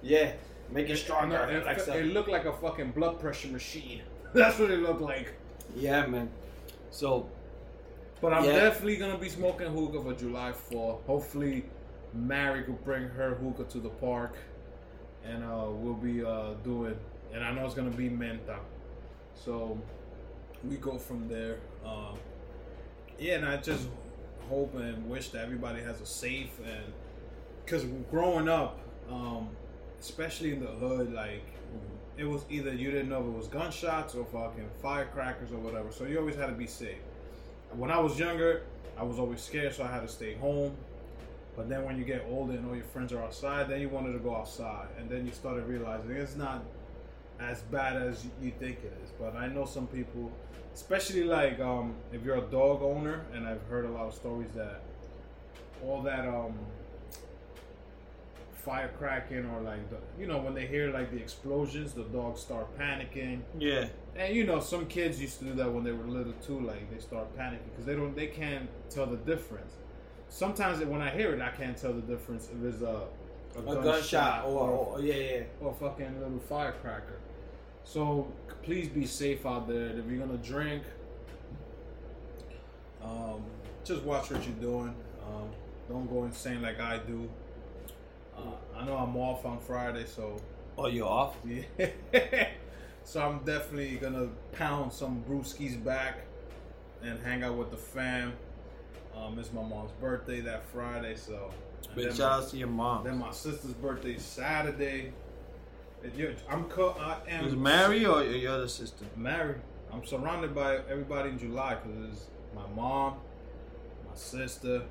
Yeah, make it stronger. No, it, Alexa. it looked like a fucking blood pressure machine. That's what it looked like. Yeah, man. So But I'm Yeah. definitely gonna be smoking hookah for July 4th. Hopefully, Mary could bring her hookah to the park, and uh, we'll be uh, doing. And I know it's gonna be menta, so we go from there. Uh, yeah, and I just hope and wish that everybody has a safe and because growing up, um, especially in the hood, like it was either you didn't know if it was gunshots or fucking firecrackers or whatever. So you always had to be safe. When I was younger, I was always scared, so I had to stay home. But then when you get older and all your friends are outside, then you wanted to go outside, and then you started realizing it's not as bad as you think it is. But I know some people, especially like um, if you're a dog owner, and I've heard a lot of stories that all that um, firecracking or like the, you know when they hear like the explosions, the dogs start panicking. Yeah. And you know, some kids used to do that when they were little too. Like they start panicking because they don't, they can't tell the difference. Sometimes when I hear it, I can't tell the difference if it's a A gunshot or, or yeah, yeah. or fucking little firecracker. So please be safe out there. If you're gonna drink, um, just watch what you're doing. Um, don't go insane like I do. Uh, I know I'm off on Friday, so Oh, you're off? yeah. so I'm definitely gonna pound some brewskis back and hang out with the fam. Um, it's my mom's birthday that Friday, so. and Big shout out to your mom. Then my sister's birthday is Saturday. If you're, I'm co- I am Mary or your other sister? married. I'm surrounded by everybody in July because it's my mom, my sister,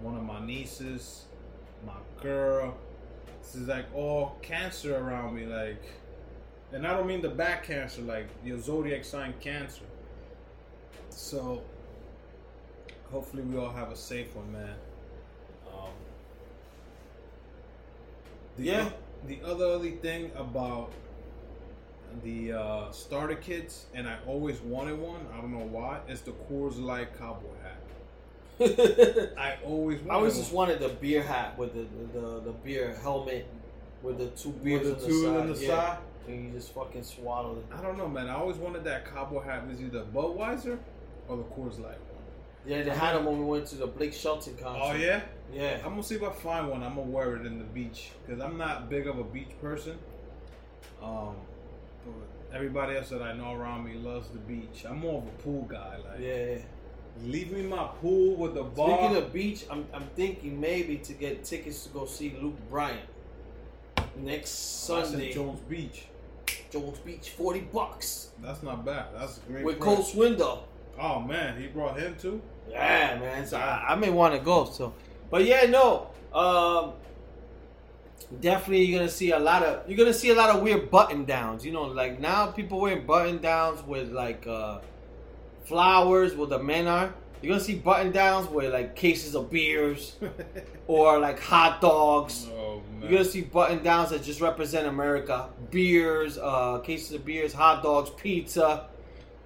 one of my nieces, my girl. This is like all cancer around me, like, and I don't mean the back cancer, like your zodiac sign cancer. So, hopefully, we all have a safe one, man. Um, the Yeah. o- the other thing about the uh, starter kits, and I always wanted one. I don't know why. It's the Coors Light cowboy hat. I always wanted I always just wanted the beer hat with the the, the beer helmet with the two beers With the on the side. on the yeah. side. And you just fucking swallow it. I don't know, man. I always wanted that cowboy hat. It was either Budweiser or the Coors Light. Yeah, they had them when we went to the Blake Shelton concert. Oh yeah. Yeah. I'm gonna see if I find one. I'm gonna wear it in the beach because I'm not big of a beach person. Um, but everybody else that I know around me loves the beach. I'm more of a pool guy. Like, Yeah. leave me my pool with the bar. Speaking of beach, I'm, I'm thinking maybe to get tickets to go see Luke Bryan next Sunday. Jones Beach. Jones Beach, forty bucks That's not bad. That's a great. with price. Cole Swindell. Oh man, he brought him too. Yeah, man. So I, I may want to go. So, but yeah, no. Um, definitely, you're gonna see a lot of you're gonna see a lot of weird button downs. You know, like now people wearing button downs with like uh, flowers. Where the men are. You're gonna see button downs with like cases of beers or like hot dogs. oh man. You're gonna see button downs that just represent America. Beers, uh, cases of beers, hot dogs, pizza,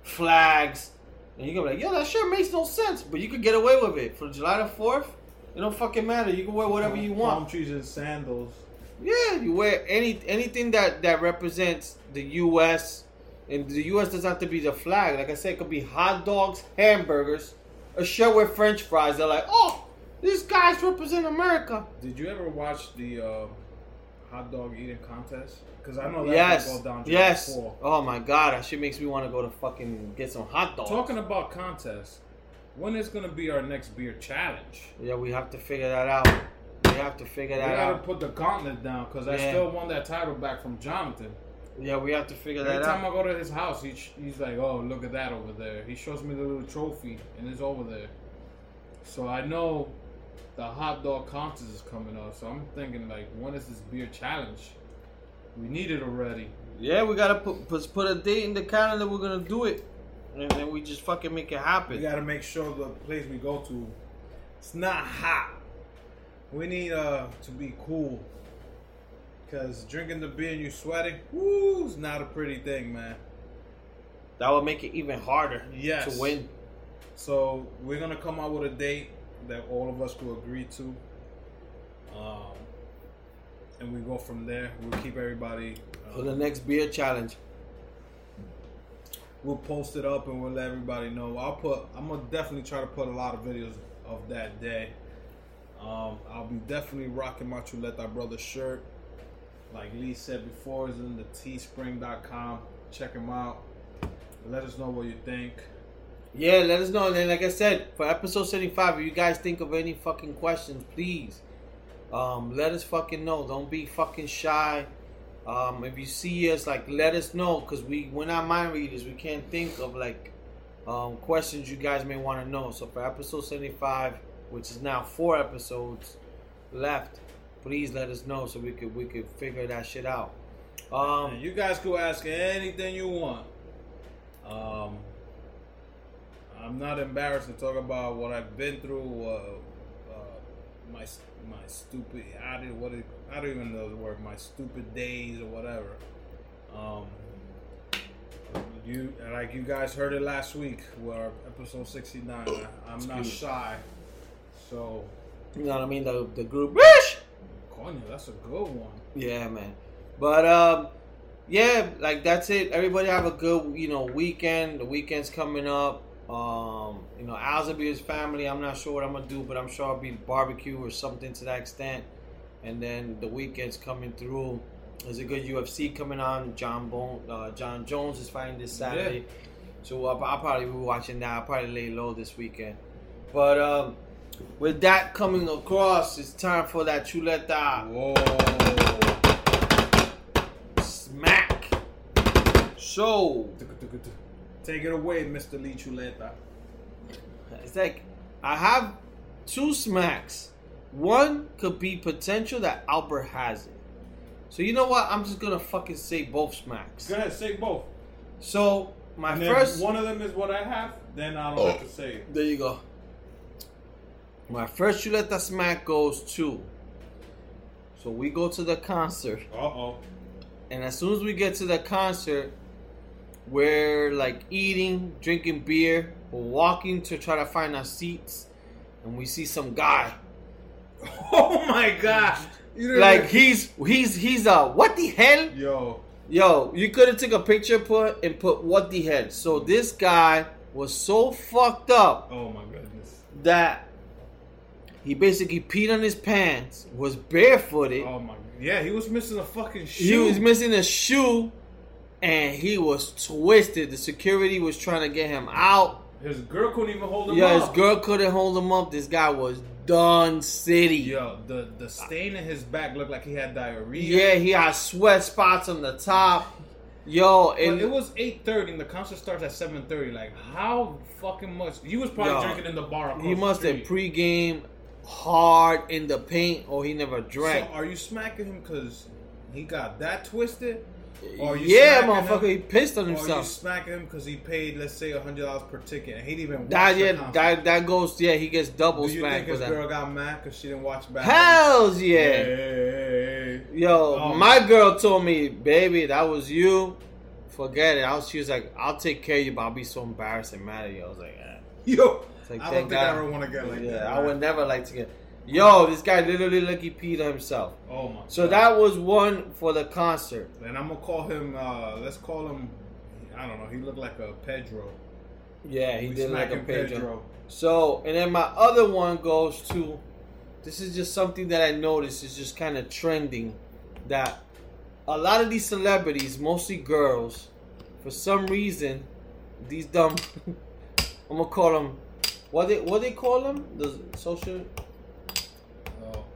flags. And you're gonna be like, yo, that shirt makes no sense, but you could get away with it. For July the 4th, it don't fucking matter. You can wear whatever you want. Palm want. trees and sandals. Yeah, you wear any anything that, that represents the US. And the US doesn't have to be the flag. Like I said, it could be hot dogs, hamburgers, a shirt with French fries. They're like, oh, these guys represent America. Did you ever watch the uh, hot dog eating contest? Because I know that Yes. down Yes. 4th. Oh my god, that shit makes me want to go to fucking get some hot dogs. Talking about contests, when is gonna be our next beer challenge? Yeah, we have to figure that out. We have to figure that out. We gotta out. put the gauntlet down because I still won that title back from Jonathan. Yeah, we have to figure Every that out. Every time. I go to his house, he, he's like, "Oh, look at that over there." He shows me the little trophy, and it's over there. So I know the hot dog contest is coming up. So I'm thinking, like, when is this beer challenge? We need it already. Yeah, we gotta put put, put a date in the calendar. We're gonna do it, and then we just fucking make it happen. We gotta make sure the place we go to, it's not hot. We need uh to be cool. Cause drinking the beer and you sweating, woo, is not a pretty thing, man. That would make it even harder Yes. to win. So we're gonna come out with a date that all of us will agree to, um, and we go from there. We'll keep everybody. For Uh, the next beer challenge. we'll post it up and we'll let everybody know. I'll put. I'm gonna definitely try to put a lot of videos of that day. Um, I'll be definitely rocking my Chuleta Brothers shirt. Like Lee said before, it's in the teespring.com. Check them out. Let us know what you think. Yeah, let us know. And then, like I said, for episode 75, if you guys think of any fucking questions, please um, let us fucking know. Don't be fucking shy. Um, if you see us, like, let us know because we, we're not mind readers. We can't think of, like, um, questions you guys may want to know. So for episode 75, which is now four episodes left, please let us know so we could we could figure that shit out. Um, you guys could ask anything you want. Um, I'm not embarrassed to talk about what I've been through. Uh, uh, my my stupid. I don't what it, I don't even know the word. My stupid days or whatever. Um, you like you guys heard it last week, where episode 69. I, I'm not shy, so you know what I mean? The the group. Wish. That's a good one. Yeah, man. But um, yeah, like that's it. Everybody have a good you know weekend. The weekend's coming up. Um, you know, Al's will be his family. I'm not sure what I'm gonna do, but I'm sure I'll be barbecue or something to that extent. And then the weekend's coming through. There's a good UFC coming on. John Bone, uh, Jon Jones is fighting this Saturday, so uh, I'll probably be watching that. I'll probably lay low this weekend. But um, with that coming across, it's time for that chuleta Whoa. smack. So Take it away, Mr. Lee Chuleta. it's like I have two smacks. One could be potential that Albert has it. So you know what? I'm just gonna fucking say both smacks. Go ahead, say both. So my And first one of them is what I have, then I don't have to say it. There you go. My first chuleta smack goes to. So we go to the concert. Uh oh. And as soon as we get to the concert, we're like eating, drinking beer, we're walking to try to find our seats, and we see some guy. Oh my gosh. Like he's he's he's uh what the hell? Yo. Yo, you could have took a picture put and put what the hell. So this guy was so fucked up Oh my goodness. that he basically peed on his pants, was barefooted. Oh my. Yeah, he was missing a fucking shoe. He was missing a shoe and he was twisted. The security was trying to get him out. His girl couldn't even hold him Yeah, up. Yeah, his girl couldn't hold him up. This guy was done city. Yo, the the stain in his back looked like he had diarrhea. Yeah, he had sweat spots on the top. Yo, But it was eight thirty, and the concert starts at seven thirty. Like, how fucking much? He was probably Yo, drinking in the bar. He must have pregame hard in the paint or he never drank. So, are you smacking him because he got that twisted? Or you yeah, motherfucker, him- he pissed on Or you himself. smacking him because he paid, let's say, hundred dollars per ticket, and he didn't even watch That yeah, that that goes yeah, he gets double Do you smacked think his that. girl got mad because she didn't watch back? Hells yeah. hey, hey, hey. Yo, Oh. my girl told me, baby, that was you. Forget it. I was, she was like, I'll take care of you, but I'll be so embarrassed and mad at you. I was like, eh. Yo, like, I don't think I ever want to get like yeah, that. I would never like to get. Yo, this guy literally he peed himself. Oh my. So God. that was one for the concert. And I'm gonna call him. uh Let's call him. I don't know. He looked like a Pedro. Yeah, he We did like a smacking Pedro. So, and then my other one goes to. This is just something that I noticed is just kind of trending. That a lot of these celebrities, mostly girls, for some reason, these dumb. I'm gonna call them. What they what they call them? The social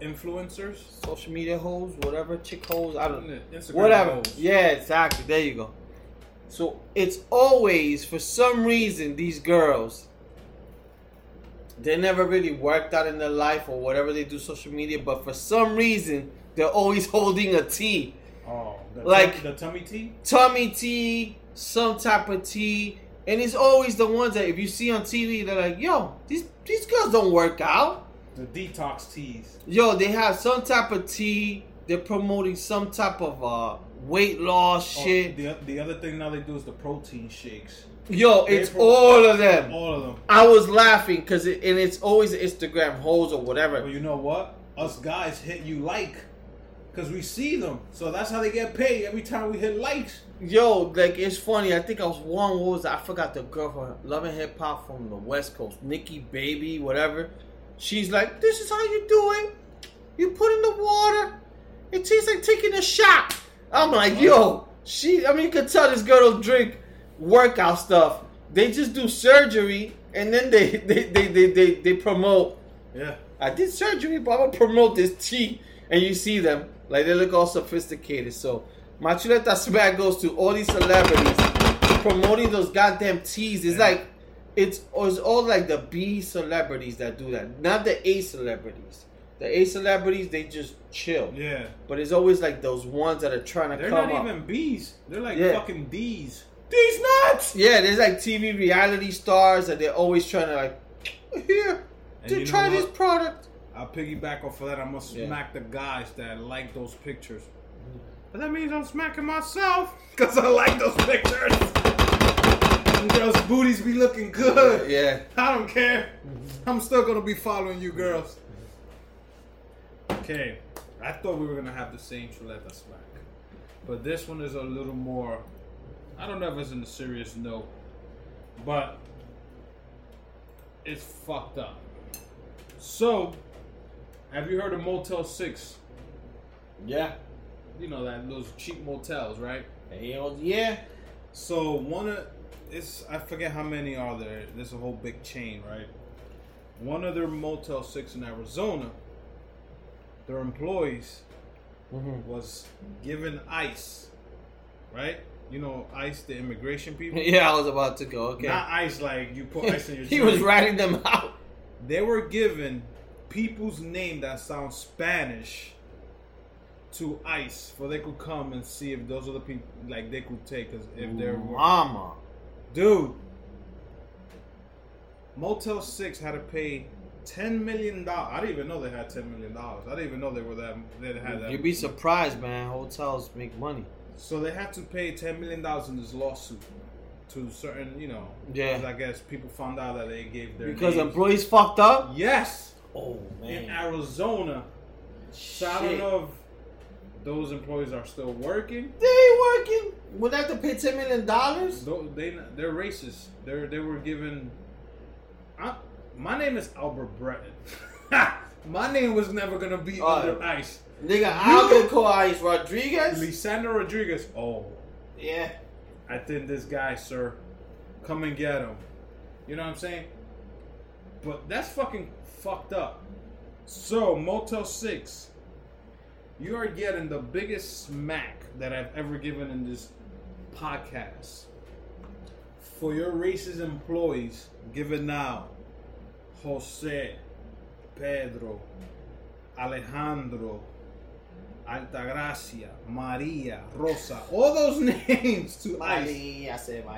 influencers. social media hoes, whatever chick hoes. I don't. Instagram whatever. hoes. Yeah, exactly. There you go. So it's always for some reason these girls they never really worked out in their life or whatever they do social media, but for some reason they're always holding a tea, Oh, the Like- tum- the tummy tea. tummy tea, some type of tea, and it's always the ones that if you see on TV, they're like, "Yo, these these girls don't work out." The detox teas. Yo, they have some type of tea. They're promoting some type of uh, weight loss Oh, shit. the, the other thing now they do is the protein shakes. Yo, it's pro- all of them. All of them. I was laughing because it, and it's always Instagram hoes or whatever. But you know what? Us guys hit you like. Because we see them. So that's how they get paid every time we hit likes. Yo, like it's funny. I think I was one. What was that? I forgot the girl from Love and Hip Hop from the West Coast, Nikki Baby, whatever. She's like, "This is how you do it. You put in the water. It tastes like taking a shot." I'm like, "Yo, she." I mean, you could tell this girl don't drink workout stuff. They just do surgery and then they they they they, they, they promote. Yeah. I did surgery, but I'm gonna promote this tea. And you see them, like they look all sophisticated. So my chuleta smack goes to all these celebrities promoting those goddamn teas. It's Yeah. like it's, it's all like the B celebrities that do that, not the A celebrities the A celebrities they just chill. Yeah. But it's always like those ones that are trying to They're come not up. even B's. They're like Yeah. fucking D's. D's nuts. Yeah, there's like TV reality stars that they're always trying to like here to try this product. I'll piggyback off of that. I'm gonna Yeah. smack the guys that like those pictures. Mm. But that means I'm smacking myself because I like those pictures. Them girls' booties be looking good. Yeah. I don't care. I'm still gonna be following you, girls. Okay, I thought we were gonna have the same Chuleta smack, but this one is a little more. I don't know if it's in a serious note, but it's fucked up. So, have you heard of Motel Six? Yeah. You know that those cheap motels, right? Hell yeah. So one of it's I forget how many are there. There's a whole big chain, right? One of their Motel Six in Arizona, their employees Mhm. was given ICE, right? You know ICE, the immigration people. Yeah, I was about to go. Okay. Not ICE like you put ice in your. he drink. was ratting them out. They were given people's name that sounds Spanish to ICE, for they could come and see if those are the people like they could take, cause if they're Mama. Dude, Motel Six had to pay ten million dollars. I didn't even know they had ten million dollars. I didn't even know they were that. They had that. You'd be surprised, man. Hotels make money. So they had to pay ten million dollars in this lawsuit to certain, you know. Yeah. I guess people found out that they gave their Because names. employees fucked up? Yes, Oh, in man. Arizona. So I don't Shit. know if those employees are still working. They ain't working. Would they have to pay $10 million? They they're racist. They're they were given. I, my name is Albert Breton. my name was never gonna be Oh. under ice. Nigga, I'll get Ice Rodriguez. Lisandro Rodriguez. Oh, Yeah. I think this guy, sir, come and get him. You know what I'm saying? But that's fucking fucked up. So Motel Six, you are getting the biggest smack that I've ever given in this podcast. For your racist employees, give it now. Jose, Pedro, Alejandro, Altagracia, Maria, Rosa, all those names to ICE.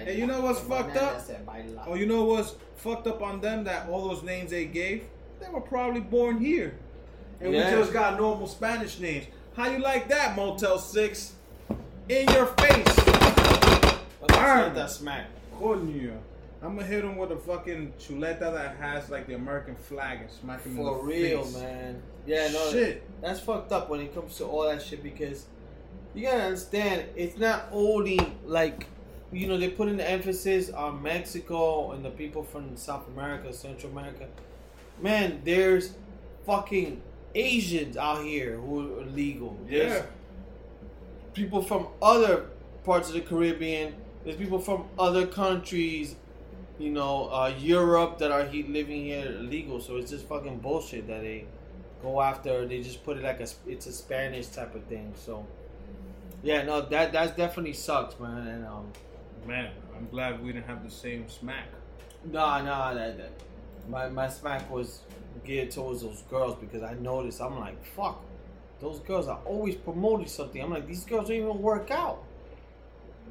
And you know what's fucked up? Oh, you know what's fucked up on them? That all those names they gave, they were probably born here, and Yeah. we just got normal Spanish names. How you like that, Motel Six? In your face, Burn. that smack. coño. I'm gonna hit him with a fucking chuleta that has like the American flag and smack him in For the real, face. man. Yeah, no. Shit. That's fucked up when it comes to all that shit because you gotta understand it's not only like you know they put in the emphasis on Mexico and the people from South America, Central America. Man, there's fucking Asians out here who are legal. There's Yeah. people from other parts of the Caribbean. There's people from other countries, you know, uh, Europe that are he living here legal. So it's just fucking bullshit that they go after. They just put it like a it's a Spanish type of thing. So yeah, no, that that definitely sucks, man. And um, Man, I'm glad we didn't have the same smack. nah, nah, that, that my my smack was geared towards those girls because I noticed I'm like, fuck, those girls are always promoting something. I'm like, these girls don't even work out.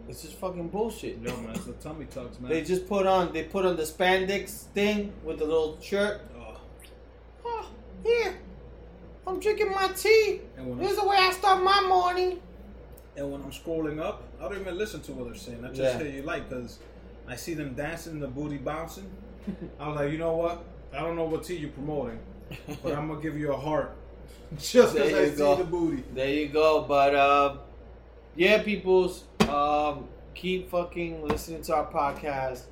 It's just fucking bullshit. Yo, man, it's the tummy tucks, man. They just put on they put on the spandex thing with the little shirt. Ugh. Oh, here, I'm drinking my tea. And when, This is the way I start my morning. and when I'm scrolling up, I don't even listen to what they're saying. I just Yeah. hear you like because I see them dancing, the booty bouncing. I was like, you know what? I don't know what tea you're promoting, but I'm gonna give you a heart just because I see go. the booty. There you go. But uh, yeah, peoples, um, keep fucking listening to our podcast.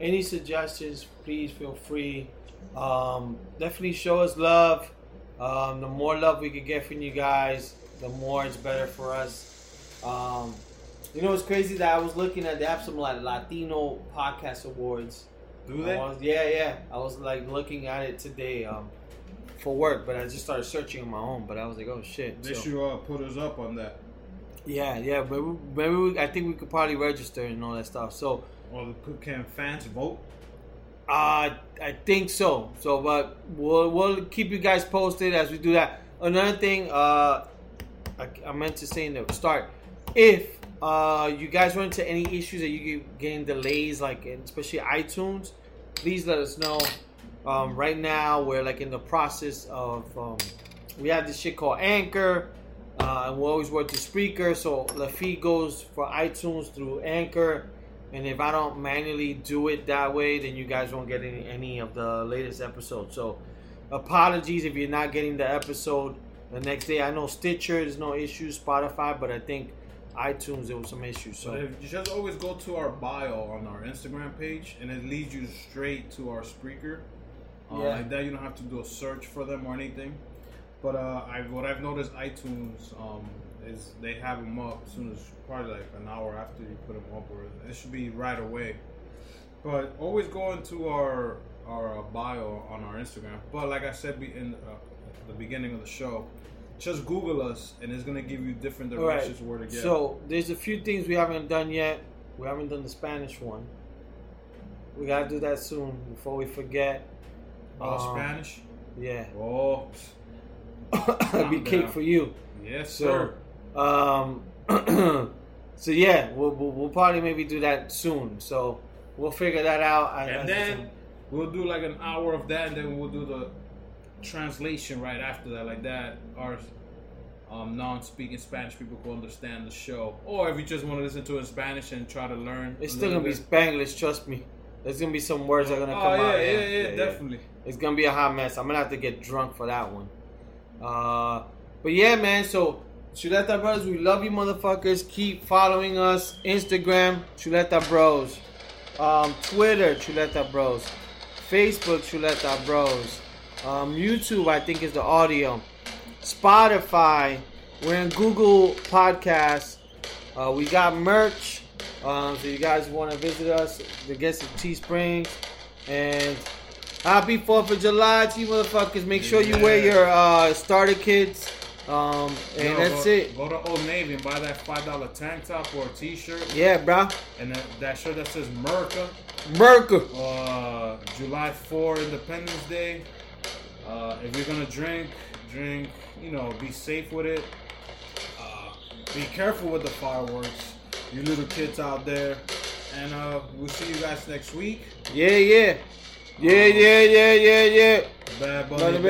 Any suggestions, please feel free. Um, definitely show us love. Um, the more love we could get from you guys, the more it's better for us. Um, you know, it's crazy that I was looking at they have some like Latino podcast awards. Do they? was- yeah, yeah. I was like looking at it today um, for work, but I just started searching on my own. But I was like, oh shit. They So- should uh, put us up on that. yeah, yeah. Maybe, maybe we, I think we could probably register and all that stuff. So Or the- can fans vote? Uh, I think so. So, but we'll we'll keep you guys posted as we do that. Another thing, uh, I, I meant to say in the start, if uh you guys run into any issues that you get getting delays, like especially iTunes, please let us know. Um, right now, we're like in the process of um, we have this shit called Anchor. Uh, and we always work to Spreaker, so the feed goes for iTunes through Anchor. And if I don't manually do it that way, then you guys won't get any, any of the latest episodes. So, apologies if you're not getting the episode the next day. I know Stitcher, there's no issues, Spotify, but I think iTunes there was some issues. So So if you just always go to our bio on our Instagram page, and it leads you straight to our Spreaker. Uh, Yeah. Like that, you don't have to do a search for them or anything. But uh, I, what I've noticed, iTunes um, is they have them up as soon as probably like an hour after you put them up, or it should be right away. But always go into our our uh, bio on our Instagram. But like I said be- in uh, the beginning of the show, just Google us, and it's gonna give you different All right. directions where to get. So there's a few things we haven't done yet. We haven't done the Spanish one. We gotta do that soon before we forget. Oh, Um, Spanish. Yeah, Oh, it'd be cake for you. yes, So, sir. um, so yeah, we'll, we'll we'll probably maybe do that soon. So we'll figure that out. And I- then we'll do like an hour of that, and then we'll do the translation right after that, like that. Our um, non-speaking Spanish people can understand the show, or if you just want to listen to it in Spanish and try to learn, it's still gonna be. Spanglish. Trust me. There's gonna be some words that are gonna Oh come yeah, out. yeah, yeah, yeah, definitely. It's gonna be a hot mess. I'm gonna have to get drunk for that one. Uh, but yeah, man. So Chuleta Brothers, we love you, motherfuckers. Keep following us. Instagram, Chuleta Bros. Um, Twitter, Chuleta Bros. Facebook, Chuleta Bros. Um, YouTube, I think is the audio. Spotify. We're in Google Podcasts. Uh, we got merch. Um, so you guys want to visit us, the guests of Teesprings. And happy 4th of July to you motherfuckers. Make sure you wear your uh, starter kits. Um, and Yo, that's go, it. Go to Old Navy and buy that five dollar tank top or a T-shirt, Yeah, bro. and that, that shirt that says Merca. Merca. uh, July 4 Independence Day. Uh, if you're gonna drink, drink. You know, be safe with it. Uh, be careful with the fireworks. You little kids out there. And uh, we'll see you guys next week. Yeah, yeah. Yeah, yeah, yeah, yeah, yeah. Bad Bunny.